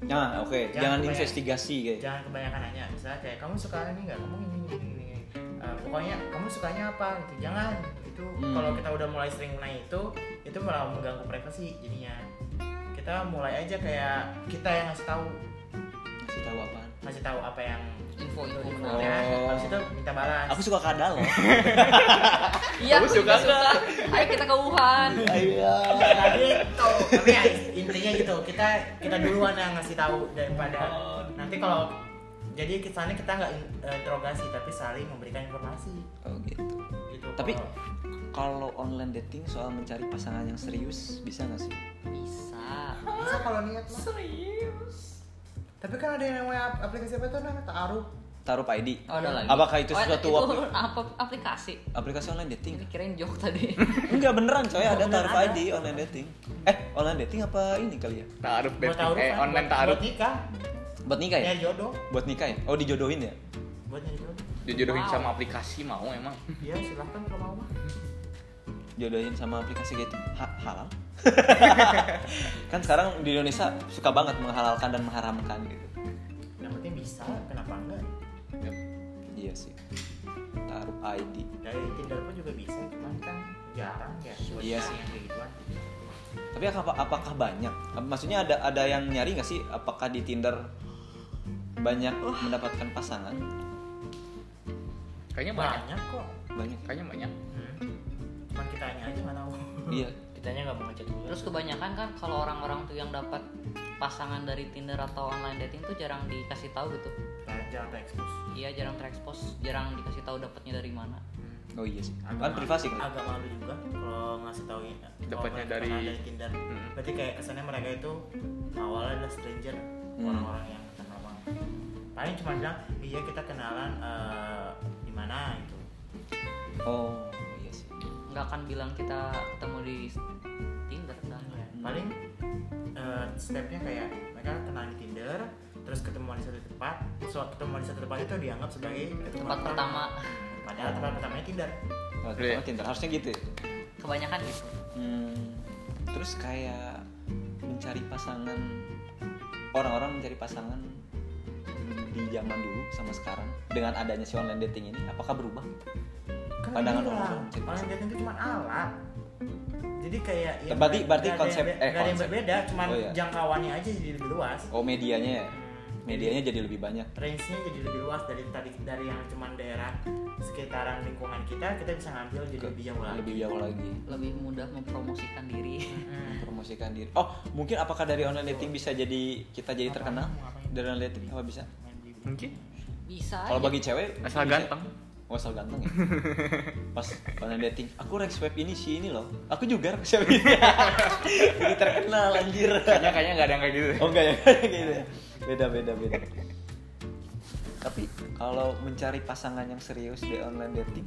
Nah, oke. Jangan Jangan kebanyakan. investigasi kayak. jangan kebanyakan nanya misalnya kayak kamu suka ini nggak kamu ini ini ini. Eh, pokoknya kamu sukanya apa gitu jangan itu Hmm. kalau kita udah mulai sering nanya itu itu malah mengganggu privasi jadinya kita mulai aja kayak kita yang ngasih tahu Ngasih tahu apaan? ngasih tahu apa yang Info-info itu menarik. Oh. habis itu minta balas Aku suka kadal loh. Iya, aku suka juga suka. Ayo kita ke Wuhan. Iya. tapi tahu tapi ya intinya gitu kita kita duluan yang ngasih tahu daripada nanti kalau jadi kesannya kita nggak eh, interogasi tapi saling memberikan informasi Oh gitu. gitu Tapi Kalau- kalau online dating soal mencari pasangan yang serius bisa nggak sih? Bisa. bisa kalau niat mah Serius. tapi kan ada yang namanya ap- aplikasi apa tuh namanya taruh Taruh ID. Oh, ada lagi. Apakah itu Oh, suatu itu apa aplikasi? aplikasi online dating? Ini kirain joke tadi. Enggak beneran coy, ada taruh. ID online dating. Eh, online dating apa ini kali ya? Taruh buat taruh eh online taruh. buat nikah Buat nikah ya? nyari jodoh Buat nikah ya? Oh, dijodohin ya? buat nyari jodoh Dijodohin Wow. sama aplikasi mau emang. ya silahkan kalau mau mah Jodohin sama aplikasi gitu. Ha- halal. kan sekarang di Indonesia suka banget menghalalkan dan mengharamkan gitu. yang penting bisa kenapa enggak Iya sih. Taruh ID. dari Tinder pun juga bisa cuman kan jarang ya buat Iya sih. yang kayak gituan Tapi apakah, apakah banyak? Maksudnya ada ada yang nyari nggak sih? Apakah di Tinder banyak mendapatkan pasangan? Kayaknya banyak. banyak kok Banyak. Kayaknya banyak. hmm. Cuman kitanya aja nggak tahu Iya. kitanya nggak mau ngecek juga Terus kebanyakan kan kalau orang-orang tuh yang dapat pasangan dari Tinder atau online dating tuh jarang dikasih tahu gitu. Jangan- jangan terekspos Iya, jarang terekspos, jarang dikasih tahu dapatnya dari mana. Oh iya sih. agak Kan privasi kan? agak malu juga kalau ngasih tahu Dapatnya dari- Tinder Hmm. berarti kayak kesannya mereka itu awalnya adalah stranger Hmm. orang-orang yang kenal banget paling cuma bilang iya kita kenalan eh, di mana gitu Oh. Nggak akan bilang kita ketemu di Tinder kan. Ya, paling eh, stepnya kayak mereka kenal di Tinder terus ketemuan di satu tempat so ketemuan di satu tempat itu dianggap sebagai Tempat pertama. Padahal tempat pertamanya Tinder Iya. pertama Tinder harusnya gitu. ya? Kebanyakan gitu. Hmm, terus kayak mencari pasangan orang-orang mencari pasangan di zaman dulu sama sekarang dengan adanya si online dating ini apakah berubah Kan Pandangan orang online dating itu cuma alat jadi kayak ya Berarti- berarti ada konsep- yang, eh, ada yang konsep. berbeda cuman Oh, iya. jangkauannya aja jadi lebih luas. Oh medianya ya? Medianya jadi lebih banyak. range-nya jadi lebih luas dari tadi dari yang cuman daerah sekitaran lingkungan kita kita bisa ngambil jadi lebih jauh lagi. lebih jauh lagi. Lebih mudah mempromosikan diri. Hmm. promosikan diri. Oh mungkin apakah dari online dating bisa jadi kita jadi terkenal? Dari online dating apa bisa? Mungkin. Bisa kalau bagi cewek asal bisa. Ganteng Oh, asal ganteng ya. Pas online dating, aku rek swipe ini si ini loh. Aku juga rek swipe ini. Jadi terkenal anjir. kayaknya kayaknya nggak ada yang kayak gitu Oh enggak ya, gitu ya. Beda beda beda. Tapi kalau mencari pasangan yang serius di online dating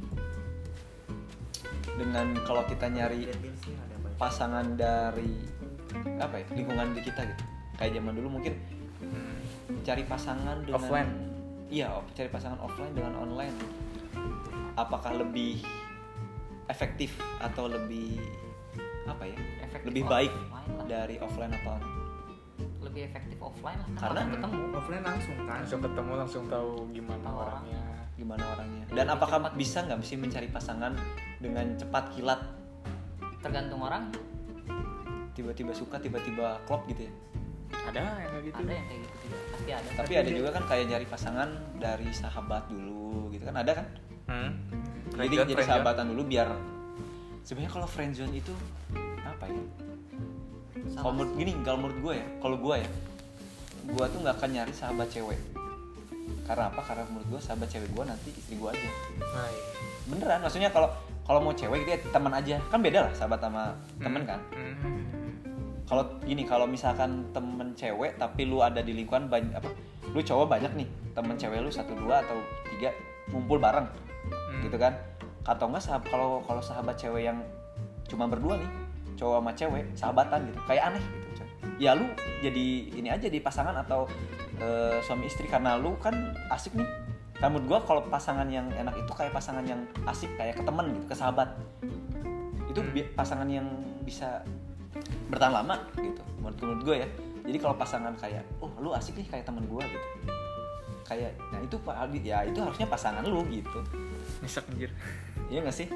dengan kalau kita nyari pasangan dari apa ya lingkungan di kita gitu kayak zaman dulu mungkin Hmm. cari pasangan dengan Offline. iya cari pasangan offline dengan online apakah lebih efektif atau lebih apa ya Efektif lebih baik offline lah. dari offline atau lebih efektif offline lah Karena- langsung ketemu. Offline langsung kan? Langsung ketemu langsung tahu gimana Tahu orang. orangnya. Gimana orangnya. Dan Lebih apakah cepat. bisa nggak sih mencari pasangan dengan cepat kilat? Tergantung orang. Tiba-tiba suka tiba-tiba klop gitu ya ada yang kayak gitu. Ada yang kayak gitu juga. Pasti ada. Tapi ada juga kan kayak nyari pasangan dari sahabat dulu gitu kan. Ada kan? Hmm. jadi jadi sahabatan dulu biar sebenarnya kalau friendzone itu apa ya? Kalau menurut gini kalau menurut gue ya kalau gue ya gue tuh nggak akan nyari sahabat cewek. Karena apa? Karena menurut gue sahabat cewek gue nanti istri gue aja. Nah, iya. beneran maksudnya kalau kalau mau cewek gitu ya teman aja. Kan beda lah sahabat sama temen kan. Hmm. Kalau gini kalau misalkan temen cewek tapi lu ada di lingkungan banyak apa lu cowok banyak nih temen cewek lu satu dua atau tiga ngumpul bareng Hmm. gitu kan atau enggak sahab kalau kalau sahabat cewek yang cuma berdua nih cowok sama cewek sahabatan gitu kayak aneh gitu coy. ya lu jadi ini aja di pasangan atau eh, suami istri karena lu kan asik nih menurut gua kalau pasangan yang enak itu kayak pasangan yang asik kayak ke temen gitu ke sahabat itu Hmm. pasangan yang bisa bertahan lama gitu menurut menurut gue ya. Jadi kalau pasangan kayak oh lu asik nih kayak temen gue gitu. Kayak nah itu pak Aldi ya itu harusnya pasangan lu gitu. Nyesek anjir. Iya gak sih?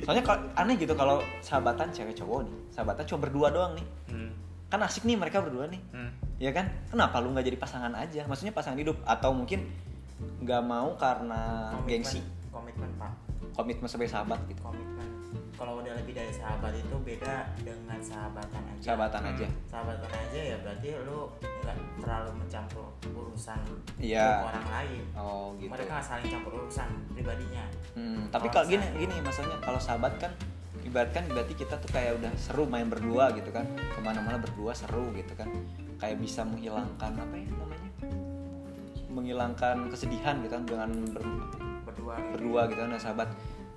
Soalnya kalau aneh gitu kalau sahabatan cewek cowok nih sahabatan cuma berdua doang nih. Hmm. kan asik nih mereka berdua nih. Hmm. ya kan? Kenapa lu nggak jadi pasangan aja? Maksudnya pasangan hidup. Atau mungkin nggak mau karena Komitmen- gengsi? Komitmen pak. Komitmen sebagai sahabat gitu. Komitmen kalau udah lebih dari sahabat itu beda dengan sahabatan aja. Sahabatan Hmm. aja. Sahabatan aja ya berarti lu nggak terlalu mencampur urusan hidup orang lain. Oh gitu. Mereka nggak saling campur urusan pribadinya. Hmm, tapi Kalau kalau gini gini maksudnya kalau sahabat kan ibaratkan berarti kita tuh kayak udah seru main berdua gitu kan. Ke mana-mana berdua seru gitu kan. Kayak bisa menghilangkan apa ya namanya? Menghilangkan kesedihan gitu kan dengan ber- berdua. berdua gitu kan nah, sahabat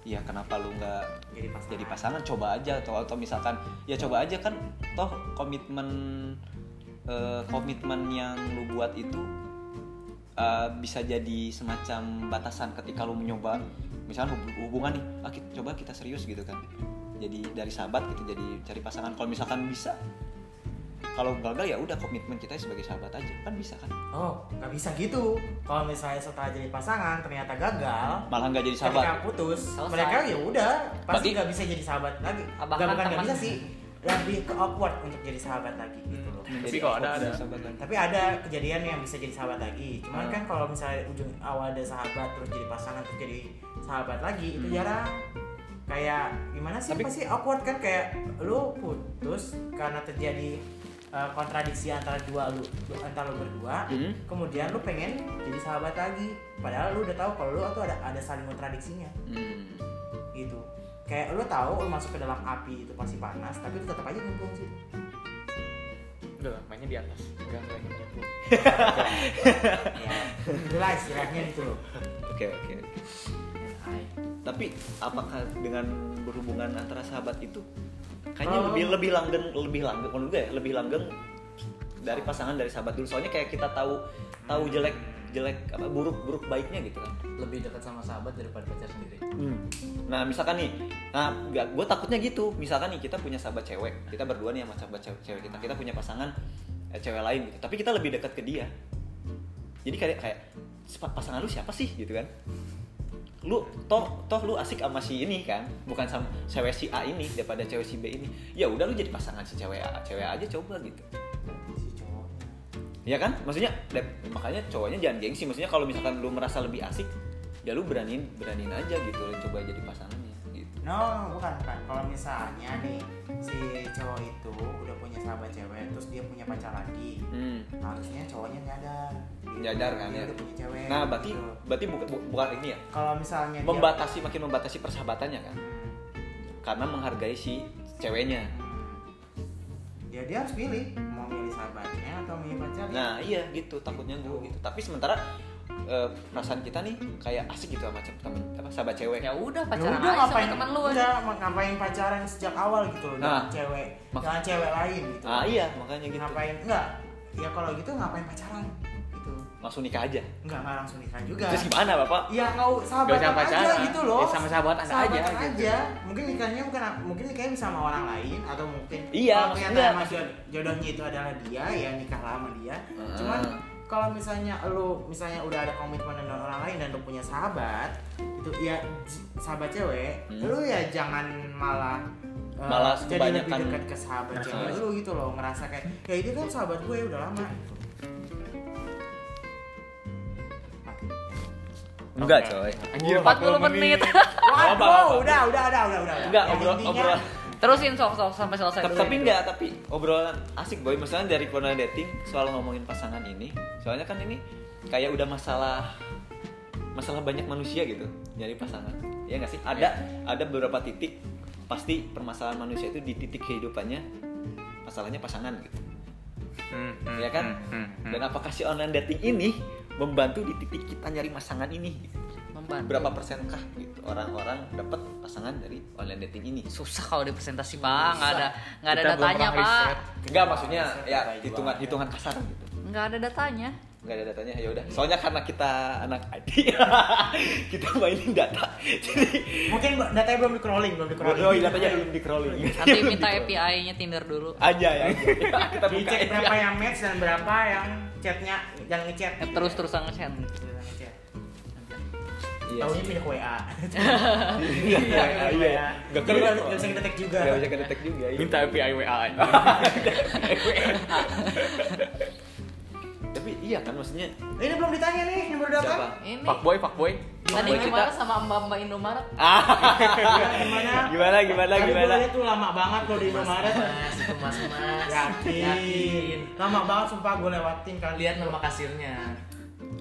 ya kenapa lu nggak jadi pasangan. jadi pasangan? Coba aja atau atau misalkan ya coba aja kan toh komitmen eh, komitmen yang lu buat itu eh, bisa jadi semacam batasan ketika lu mencoba. Misalnya hub- hubungan nih ah, kita, coba kita serius gitu kan. Jadi dari sahabat gitu jadi cari pasangan. Kalau misalkan bisa kalau gagal ya udah komitmen kita sebagai sahabat aja. Kan bisa kan? Oh nggak bisa gitu. Kalau misalnya setelah jadi pasangan ternyata gagal malah nggak jadi ketika sahabat. putus Selesai. mereka ya udah pasti nggak bisa jadi sahabat lagi. Nggak bahkan bukan nggak bisa sih. Lebih ke awkward untuk jadi sahabat lagi gitu loh. Tapi Jadi kalau ada, ada. sahabat lagi. tapi ada kejadian yang bisa jadi sahabat lagi. Cuman Hmm. kan kalau misalnya ujung awal ada sahabat terus jadi pasangan terus jadi sahabat lagi itu Hmm. jarang. Kayak gimana sih? Tapi- pasti awkward kan? Kayak lu putus karena terjadi uh, kontradiksi antara dua lu antara lu berdua Hmm. kemudian lu pengen jadi sahabat lagi. Padahal lu udah tahu kalau lu tuh ada ada saling kontradiksinya. Hmm. gitu. Kayak lu tahu lu masuk ke dalam api itu pasti panas tapi lu tetap aja nyemplung sih. Udah lah, mainnya di atas. Enggak enggak gitu ya itulah istilahnya itu loh. Oke oke oke. Tapi apakah dengan berhubungan antara sahabat itu kayaknya Kalau- lebih lebih langgeng lebih langgeng menurut gue ya, lebih langgeng dari pasangan dari sahabat dulu. Soalnya kayak kita tahu tahu jelek jelek apa buruk buruk baiknya gitu kan. lebih dekat sama sahabat daripada pacar sendiri Nah misalkan nih, nah gue takutnya gitu. Misalkan nih kita punya sahabat cewek, kita berdua nih sama sahabat cewek, cewek kita, kita punya pasangan eh, cewek lain gitu. Tapi kita lebih dekat ke dia. Jadi kayak kayak "Sepa- pasangan lu siapa sih gitu kan lu toh toh lu asik sama si ini kan bukan sama cewek si A ini daripada cewek si B ini. Ya udah lu jadi pasangan si cewek A cewek A aja coba gitu. Si cowoknya. Ya kan? Maksudnya makanya cowoknya jangan gengsi. Maksudnya kalau misalkan lu merasa lebih asik ya lu beraniin beraniin aja gitu. Lu coba jadi pasangannya gitu No, bukan, bukan. Kalau misalnya nih si cowok itu udah punya sahabat cewek, terus dia punya pacar lagi, hmm. harusnya cowoknya nyadar. Dia- Nyadar kan, dia ya. udah punya cewek. nah berarti gitu. berarti bukan bu- bukan ini ya kalau misalnya dia- membatasi makin membatasi persahabatannya kan Hmm, karena menghargai si ceweknya hmm. ya dia harus pilih mau milih sahabatnya atau milih pacarnya. nah iya gitu takutnya gue gitu tapi sementara eh, perasaan kita nih kayak asik gitu sama temen apa sahabat cewek. Ya udah Ya pacaran udah aja sama ngapain teman lu aja. udah ngapain pacaran sejak awal gitu loh Nah. cewek Mak- dengan cewek lain gitu. Ah iya makanya gitu. Ngapain enggak ya kalau gitu ngapain pacaran gitu. Langsung nikah aja? Enggak nggak langsung nikah juga. Terus gimana bapak? Ya nggak usah aja pacaran. gitu loh. Ya, sama sahabatan aja gitu. aja. Mungkin nikahnya bukan mungkin nikahnya bisa sama orang lain atau mungkin Iya, kalau maksudnya- ternyata jodohnya itu adalah dia ya nikah sama dia. Heeh. cuman kalau misalnya lu misalnya udah ada komitmen dengan orang lain dan lu punya sahabat itu ya sahabat cewek Hmm. lu ya jangan malah uh, Malah jadi lebih kebanyakan- dekat ke sahabat Nah. cewek lu gitu loh ngerasa kayak ya ini kan sahabat gue udah lama gitu. Enggak coy Anjir, 40 menit. Waduh, apa, apa. udah, udah, udah, udah, udah. enggak obrol intinya- obrolan Terusin sok sok sampai selesai tapi, dulu. tapi enggak tapi obrolan asik boy misalnya dari pernah dating soal ngomongin pasangan ini soalnya kan ini kayak udah masalah masalah banyak manusia gitu nyari pasangan ya nggak sih ada ada beberapa titik pasti permasalahan manusia itu di titik kehidupannya masalahnya pasangan gitu Hmm, hmm, ya kan hmm, hmm, hmm. dan apakah si online dating ini membantu di titik kita nyari pasangan ini gitu? Membantu. berapa persenkah gitu orang-orang dapat pasangan dari online dating ini. Susah kalau dipresentasi pak, nggak ada nggak ada datanya pak, enggak maksudnya ya hitungan hitungan kasar gitu. Nggak ada datanya. nggak ada datanya ya udah. Soalnya karena kita anak IT kita mainin data. Jadi Mungkin datanya belum di crawling, belum di crawling. oh iya datanya belum di crawling Nanti minta API-nya Tinder dulu. aja ya kita buka Dicek berapa yang match dan berapa yang chatnya yang ngechat. Terus terusan ngechat. Iya Taunya pindah ke WA. iya iya iya nggak Jadi keren nggak bisa kedetek juga. nggak bisa kedetek juga iya. minta API WA aja tapi iya kan maksudnya Ini belum ditanya nih yang baru datang. Ini fuckboy fuckboy tadi Fuckboy gimana kita. sama mbak mbak Indomaret? ah Gimana? gimana gimana Tadi gimana liat tuh lama banget lo di Indomaret. Mas, itu mas mas. Yakin. Lama banget sumpah gue lewatin kan. Lihat nama kasirnya.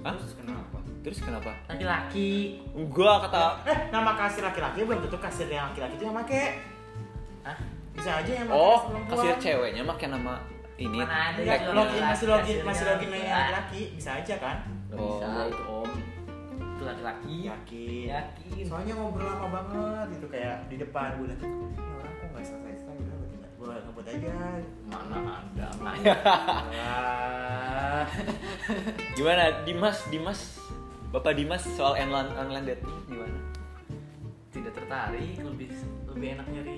Hah? Terus kenapa? Terus kenapa Laki-laki. gua kata Eh, nama kasir laki-laki belum tentu kasir yang laki-laki itu yang make. Hah? Bisa aja yang make oh kasir ceweknya pakai nama ini Mana ada yang login laki- masih login masih login yang laki-laki. bisa aja kan? Oh. bisa itu om. Itu laki-laki. Yakin. Yakin. Soalnya ngobrol lama banget itu kayak di depan gue ini orang kok nggak selesai selesai udah gue tinggal gue ngebut aja. Mana ada mana. Gimana Dimas Dimas Bapak Dimas soal online online dating gimana Tidak tertarik lebih lebih enak nyari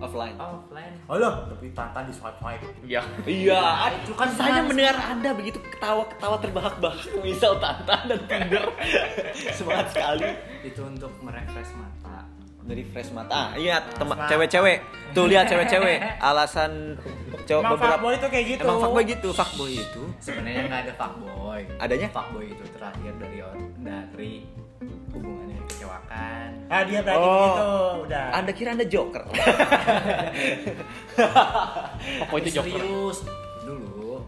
offline offline. Halo, tapi tantan di swipe swipe. iya Iya, itu kan saya mendengar Anda begitu ketawa-ketawa terbahak-bahak misal Tantan dan Tinder. Semangat sekali. Itu untuk merefresh mata. Dari fresh mata. Ah, iya, teman cewek-cewek. Tuh lihat cewek-cewek. Alasan cowok Emang fuckboy itu kayak gitu. Emang fuckboy gitu, fuckboy itu. Sebenarnya nggak ada fuckboy. Adanya? Fuckboy itu terakhir dari dari Ah dia berarti Oh. begitu, udah. Anda kira Anda joker? fuckboy itu joker serius dulu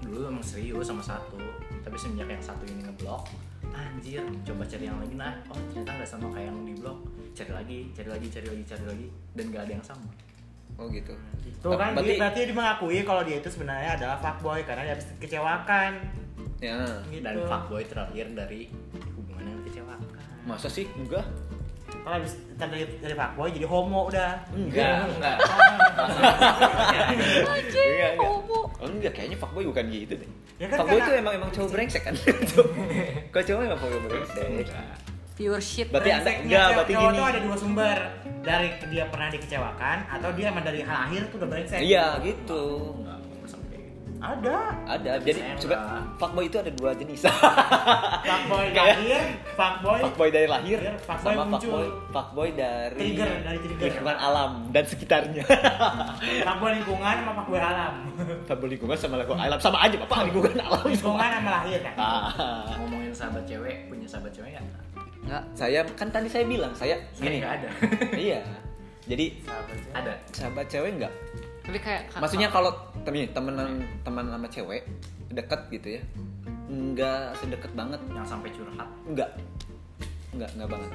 dulu emang serius sama satu tapi semenjak yang satu ini ngeblok anjir coba cari yang lagi nah oh ternyata nggak sama kayak yang di blok cari lagi cari lagi cari lagi cari lagi dan gak ada yang sama Oh gitu. Tuh kan Berarti- dia, berarti dia mengakui kalau dia itu sebenarnya adalah fuckboy karena dia habis kecewakan. Ya. Gitu. dan fuckboy terakhir dari hubungan yang kecewakan Masa sih? Enggak. Kalau habis dari, dari fuckboy jadi homo udah. Enggak. enggak iya. homo. Oh, enggak, kayaknya fuckboy bukan gitu deh. Ya kan fuckboy itu emang emang cowok brengsek kan? Kok cowok emang fuckboy brengsek? Pure shit. Berarti Anda enggak, berarti cowok gini. tuh ada dua sumber dari dia pernah dikecewakan atau dia emang dari lahir tuh udah brengsek. Iya, gitu. enggak Ada. ada jadi coba fuckboy itu ada dua jenis Fuckboy lahir, fuckboy fuckboy dari lahir fuckboy sama muncul. fuckboy fuckboy dari Trigger, dari trigger. lingkungan alam dan sekitarnya fuckboy lingkungan sama fuckboy alam. fuckboy lingkungan sama lingkungan alam sama aja bapak lingkungan alam lingkungan sama lahir kan. Ah. ngomongin sahabat cewek punya sahabat cewek ya Enggak. saya kan tadi saya bilang saya saya gini nggak ada iya jadi Sahabat cewek. ada sahabat cewek enggak Tapi kayak maksudnya kalau temen temenan teman sama cewek deket gitu ya enggak sedekat banget yang sampai curhat enggak enggak enggak banget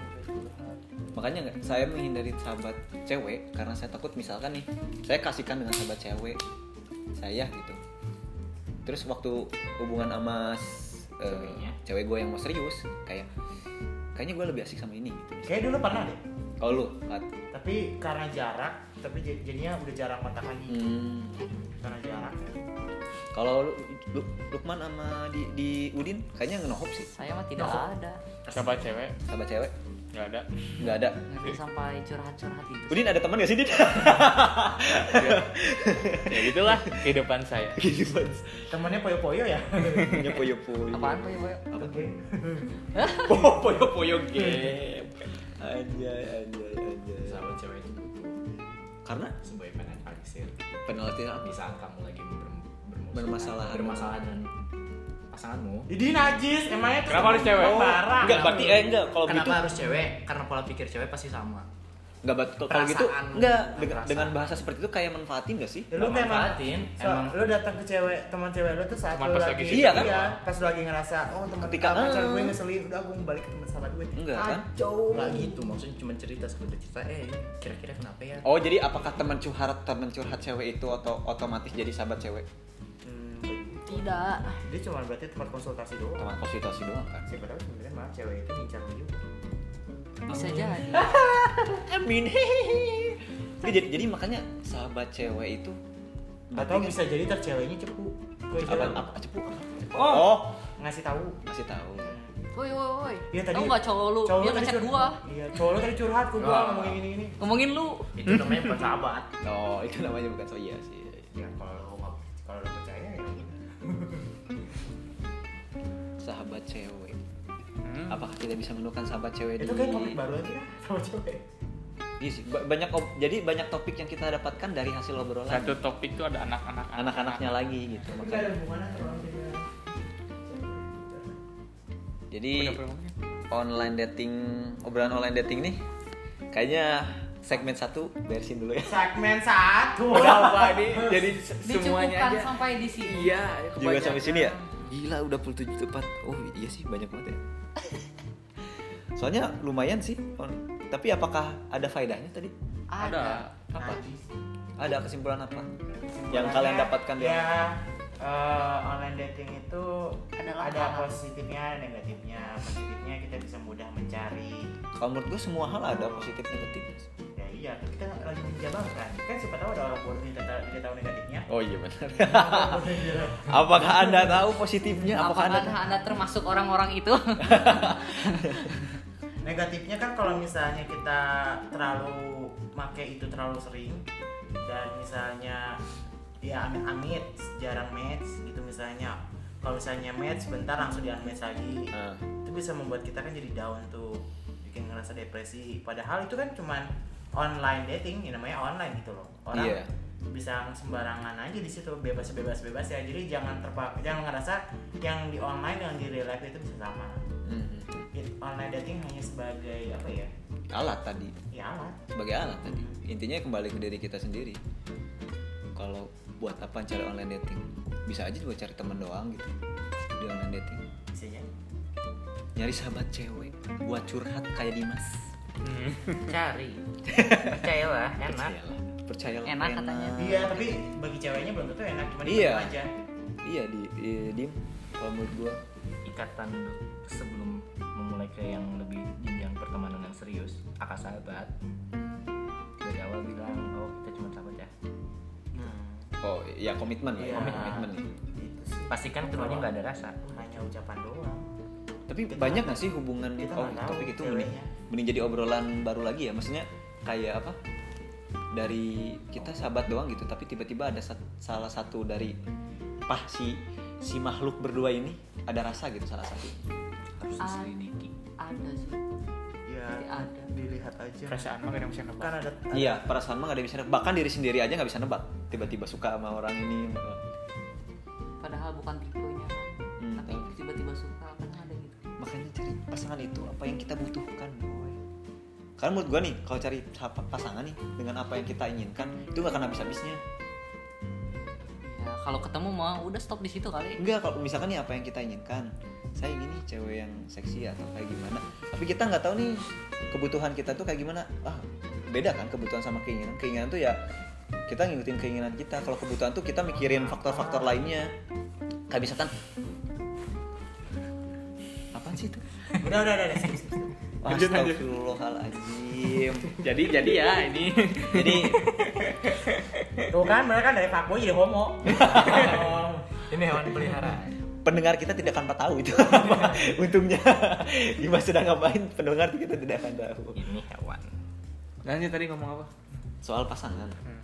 makanya enggak saya menghindari sahabat cewek karena saya takut misalkan nih saya kasihkan dengan sahabat cewek saya gitu terus waktu hubungan sama Ceweknya. cewek gue yang mau serius kayak kayaknya gue lebih asik sama ini gitu Kayak dulu pernah deh. kalau lu Kat? Tapi karena jarak, tapi jadinya udah jarang kontak lagi. Hmm. Karena jarak. kalau lu, lu- Lukman sama di, di Udin kayaknya ngenohop sih saya mah tidak ada. Siapa cewek? sahabat cewek Nggak ada. nggak ada Ngeri sampai curhat-curhat itu. Udin ada teman gak sih Din? ya gitulah kehidupan saya. Kehidupan Temennya poyo-poyo ya. punya poyo poyo Apaan Boy? apa Oke. oh, poyo poyo game anjay anjay anjay sahabat cewek itu butuh karena sebagai penetralisir penalti apa di saat kamu lagi Bermasalah. bermasalah dengan pasanganmu Jadi najis, emangnya tuh Kenapa harus cewek? Oh, parah. enggak berarti eh enggak kalau kenapa gitu harus cewek karena pola pikir cewek pasti sama enggak bat- kalau gitu enggak dengan, dengan bahasa seperti itu kayak manfaatin gak sih? Lu Nggak memang manfaatin, so, emang. lu datang ke cewek teman cewek lu tuh saat Teman lu pas lagi. lagi Iya kan? pas lu lagi ngerasa oh teman Ketika, ah, pacar ah. gue ngeselin udah gue mau balik ke teman sahabat gue. Enggak, kan? Nggak gitu maksudnya cuma cerita sekedar cerita eh kira-kira kenapa ya? Oh jadi apakah teman curhat teman curhat cewek itu atau otomatis jadi sahabat cewek? Hmm, Tidak. dia cuma berarti tempat konsultasi doang. Teman konsultasi doang kan? Siapa tahu sebenarnya malah cewek itu ngincar juga Bisa jadi. amin jadi, jadi makanya sahabat cewek itu atau bisa jadi ter ceweknya cepu gue apa apa cepu apa? Oh. oh ngasih tahu kasih tahu Woi woi woi. Iya tadi Tahu nggak cowok lu? cowok Dia ngechat curhat. gua. Iya, cowok lu tadi curhat ke gua Ah. ngomongin gini gini. Ngomongin lu. itu namanya bukan sahabat oh itu namanya bukan so iya sih Ya kalau lu nggak kalau lu percaya ya. sahabat cewek Hmm. apakah kita bisa menemukan sahabat cewek Itu di kayak topik baru aja ya, sama cewek. Iya sih, ba- banyak jadi banyak topik yang kita dapatkan dari hasil obrolan Satu topik tuh ada anak-anak. anak-anaknya lagi gitu makanya jadi online dating obrolan online dating nih kayaknya segmen satu beresin dulu ya segmen satu. Udah apa nih? Jadi se- semuanya Dicukupkan aja. sampai di sini. Iya, juga sampai sini ya gila udah puluh tujuh tepat oh iya sih banyak banget ya soalnya lumayan sih on- tapi apakah ada faedahnya tadi? Ada. apa? Najis. ada kesimpulan apa? Yang kalian dapatkan dari ya eh, online dating itu Adalah ada hal-hal. positifnya ada negatifnya. Positifnya kita bisa mudah mencari. Kalau menurut gue semua hal ada positif negatif iya tapi kita lagi menjabarkan kan. Siapa tahu ada orang bodoh yang tidak tahu, tidak tahu negatifnya. Oh iya benar. Apakah anda tahu positifnya? Apakah Apakah anda anda, termasuk orang-orang itu? negatifnya kan kalau misalnya kita terlalu make itu terlalu sering dan misalnya ya amit-amit jarang match gitu misalnya. Kalau misalnya match bentar langsung di unmatch lagi. Ah. itu bisa membuat kita kan jadi down tuh bikin ngerasa depresi. Padahal itu kan cuman online dating ya namanya online gitu loh. Orang Iya. bisa sembarangan aja di situ bebas bebas bebas ya jadi jangan terpaku jangan ngerasa yang di online dengan di real life itu bisa sama. Mhm. It- online dating hanya sebagai apa ya? Alat tadi. Ya alat. Sebagai alat tadi. Intinya kembali ke diri kita sendiri. Kalau buat apa cari online dating? Bisa aja buat cari teman doang gitu di online dating. Bisa jadi. Nyari sahabat cewek buat curhat kayak Dimas Hmm. cari. Percayalah enak. Percayalah. Percayalah. Enak katanya. iya tapi bagi ceweknya belum tentu enak. Cuma Iya. aja. Iya di, di dim kalau menurut gua. Ikatan sebelum memulai ke yang lebih jenjang pertemanan yang serius akak sahabat. Dari awal bilang oh kita cuma sahabat ya. Hmm. oh ya komitmen lah ya, Iya. komitmen. Itu sih. Pastikan keduanya nggak ada rasa. Hanya ucapan doang tapi Kita- banyak gak sih hubungan kita oh nggak tahu topik itu mending, mending jadi obrolan baru lagi ya? Maksudnya kayak apa? Dari kita sahabat doang gitu tapi tiba-tiba ada sat- salah satu dari pah si si makhluk berdua ini ada rasa gitu salah satu. Harus diselidiki. ada sih. Ya ada. dilihat aja. Perasaan mah gak ada yang bisa nebak. Kan ada iya perasaan mah gak ada yang bisa nebak. Bahkan diri sendiri aja nggak bisa nebak. Tiba-tiba suka sama orang ini makanya cari pasangan itu apa yang kita butuhkan boy. Karena menurut gua nih kalau cari sa- pasangan nih dengan apa yang kita inginkan itu gak akan habis-habisnya. Ya kalau ketemu mau udah stop di situ kali. Enggak kalau misalkan nih apa yang kita inginkan saya ingin nih cewek yang seksi atau kayak gimana tapi kita nggak tahu nih kebutuhan kita tuh kayak gimana. Ah beda kan kebutuhan sama keinginan. Keinginan tuh ya kita ngikutin keinginan kita. Kalau kebutuhan tuh kita mikirin faktor-faktor lainnya. Kayak misalkan udah udah udah, udah. Skip, skip, skip. Lanjut, lanjut. Astagfirullahaladzim. Jadi jadi ya ini. Jadi tuh kan mereka dari fuckboy jadi homo. Ini hewan peliharaan pendengar kita tidak akan tahu itu apa untungnya. Dimas sedang ngapain pendengar kita tidak akan tahu. Ini hewan. Lanjut tadi ngomong apa? Soal pasangan. Hmm.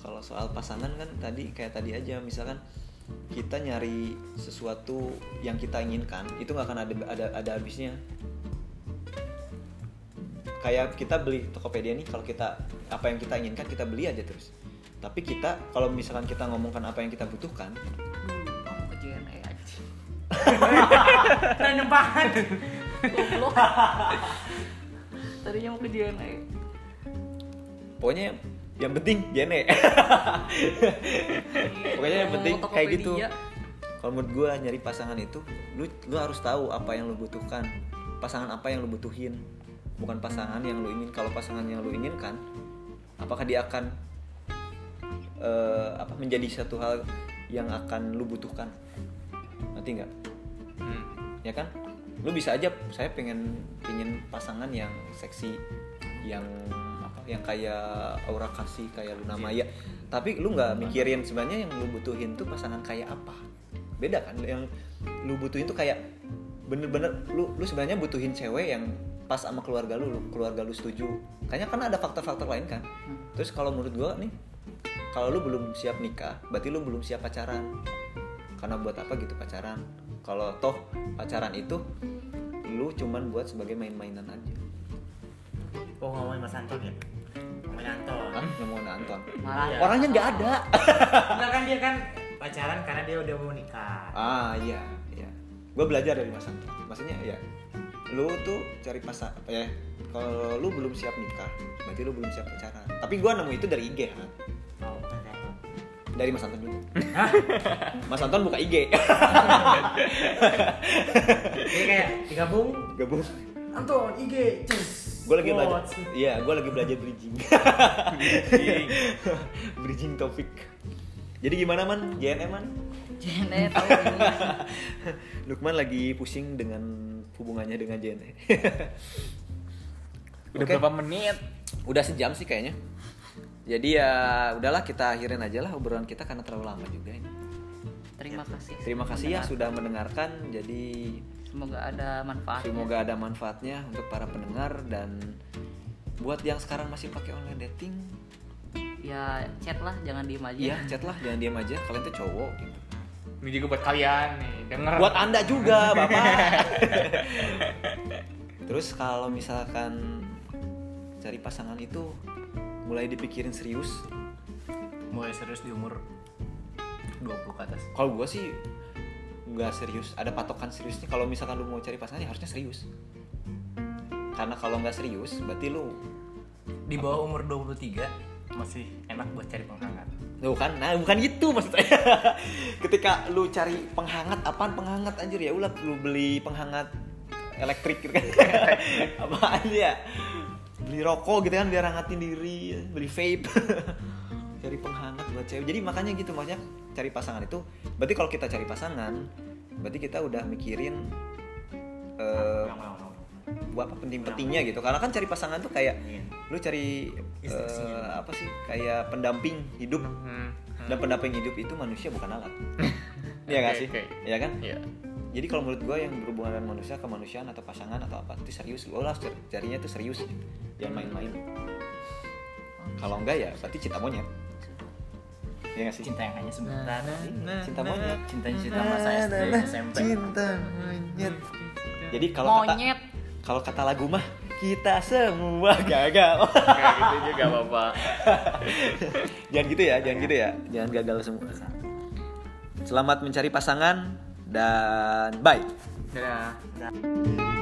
kalau soal pasangan kan tadi kayak tadi aja misalkan kita nyari sesuatu yang kita inginkan itu nggak akan ada ada ada habisnya. Kayak kita beli Tokopedia nih kalau kita apa yang kita inginkan kita beli aja terus. Tapi kita kalau misalkan kita ngomongkan apa yang kita butuhkan dulu kamu ke JNE aja random banget. Goblok. Tadinya mau ke JNE pokoknya yang penting jene pokoknya yang penting kayak gitu. Kalau menurut gue nyari pasangan itu lu lu harus tahu apa yang lu butuhkan. Pasangan apa yang lu butuhin. Bukan pasangan yang lu ingin. Kalau pasangan yang lu inginkan apakah dia akan eh, apa menjadi satu hal yang akan lu butuhkan? Nanti nggak? Hmm. ya kan? Lu bisa aja saya pengen pengen pasangan yang seksi yang yang kayak aura kasih kayak Luna Maya. Tapi lu nggak mikirin sebenarnya yang lu butuhin tuh pasangan kayak apa? Beda kan? Yang lu butuhin tuh kayak bener-bener lu lu sebenarnya butuhin cewek yang pas sama keluarga lu, lu keluarga lu setuju. Kayaknya kan ada faktor-faktor lain kan? Terus kalau menurut gua nih kalau lu belum siap nikah berarti lu belum siap pacaran. Karena buat apa gitu pacaran? Kalau toh pacaran itu lu cuman buat sebagai main-mainan aja oh ngomongin mas Anton ya? Ngomongin Anton. Kan ngomongin Anton? Malah Iya. orangnya nggak ada. Enggak kan dia kan pacaran karena dia udah mau nikah. Ah iya iya. Gue belajar dari Mas Anton. Maksudnya ya lu tuh cari pasang apa ya kalau lu belum siap nikah berarti lu belum siap pacaran. Tapi gue nemu itu dari IG kan oh kan dari Mas Anton juga. Mas Anton buka IG Jadi kayak digabung. Gabung. Anton IG cus gue lagi belajar iya gue lagi belajar bridging. Bridging. Topik jadi gimana man? JNE man? JNE tahu. Lukman lagi pusing dengan hubungannya dengan JNE udah Oke. berapa menit? Udah sejam sih kayaknya. Jadi ya udahlah kita akhirin aja lah obrolan kita karena terlalu lama juga ini. Terima kasih. Terima kasih ya sudah mendengarkan. Jadi semoga ada manfaat semoga ada manfaatnya untuk para pendengar dan buat yang sekarang masih pakai online dating ya chat lah jangan diem aja Iya, chat lah, jangan diam aja. Kalian tuh cowok gitu. ini juga buat kalian nih denger Buat Anda juga, Bapak. Terus kalau misalkan cari pasangan itu mulai dipikirin serius. mulai serius di umur 20 ke atas Kalau gua sih nggak serius. Ada patokan seriusnya. Kalau misalkan lu mau cari pasangan ya harusnya serius. Karena kalau nggak serius, berarti lu di bawah umur 23 masih enak buat cari penghangat Tuh kan, nah bukan gitu maksud saya. Ketika lu cari penghangat, apaan penghangat anjir ya ulah lu beli penghangat elektrik gitu kan. apaan ya? Beli rokok gitu kan biar hangatin diri, beli vape. cari penghangat buat cewek. Jadi makanya gitu makanya cari pasangan itu berarti kalau kita cari pasangan, berarti kita udah mikirin ulang. buat apa penting-pentingnya gitu. Karena kan cari pasangan tuh kayak Iya. lu cari eh, apa sih? Kayak pendamping hidup Hmm. dan pendamping hidup itu manusia bukan alat Iya gak sih? Iya kan? Iya. Jadi kalau menurut gue yang berhubungan dengan manusia kemanusiaan atau pasangan atau apa itu serius Lo lah cari- carinya itu serius Jangan main-main Kalau enggak ya berarti cinta monyet ya nggak sih? Cinta yang hanya sebentar. Cinta monyet. cinta cinta masa SD SMP cinta monyet. jadi kalau kata Monyet. kalau kata lagu mah kita semua gagal. Kayak gitu juga bapak. jangan gitu ya jangan gitu ya. Jangan gagal semua. Selamat mencari pasangan dan bye. Dadah. Nah.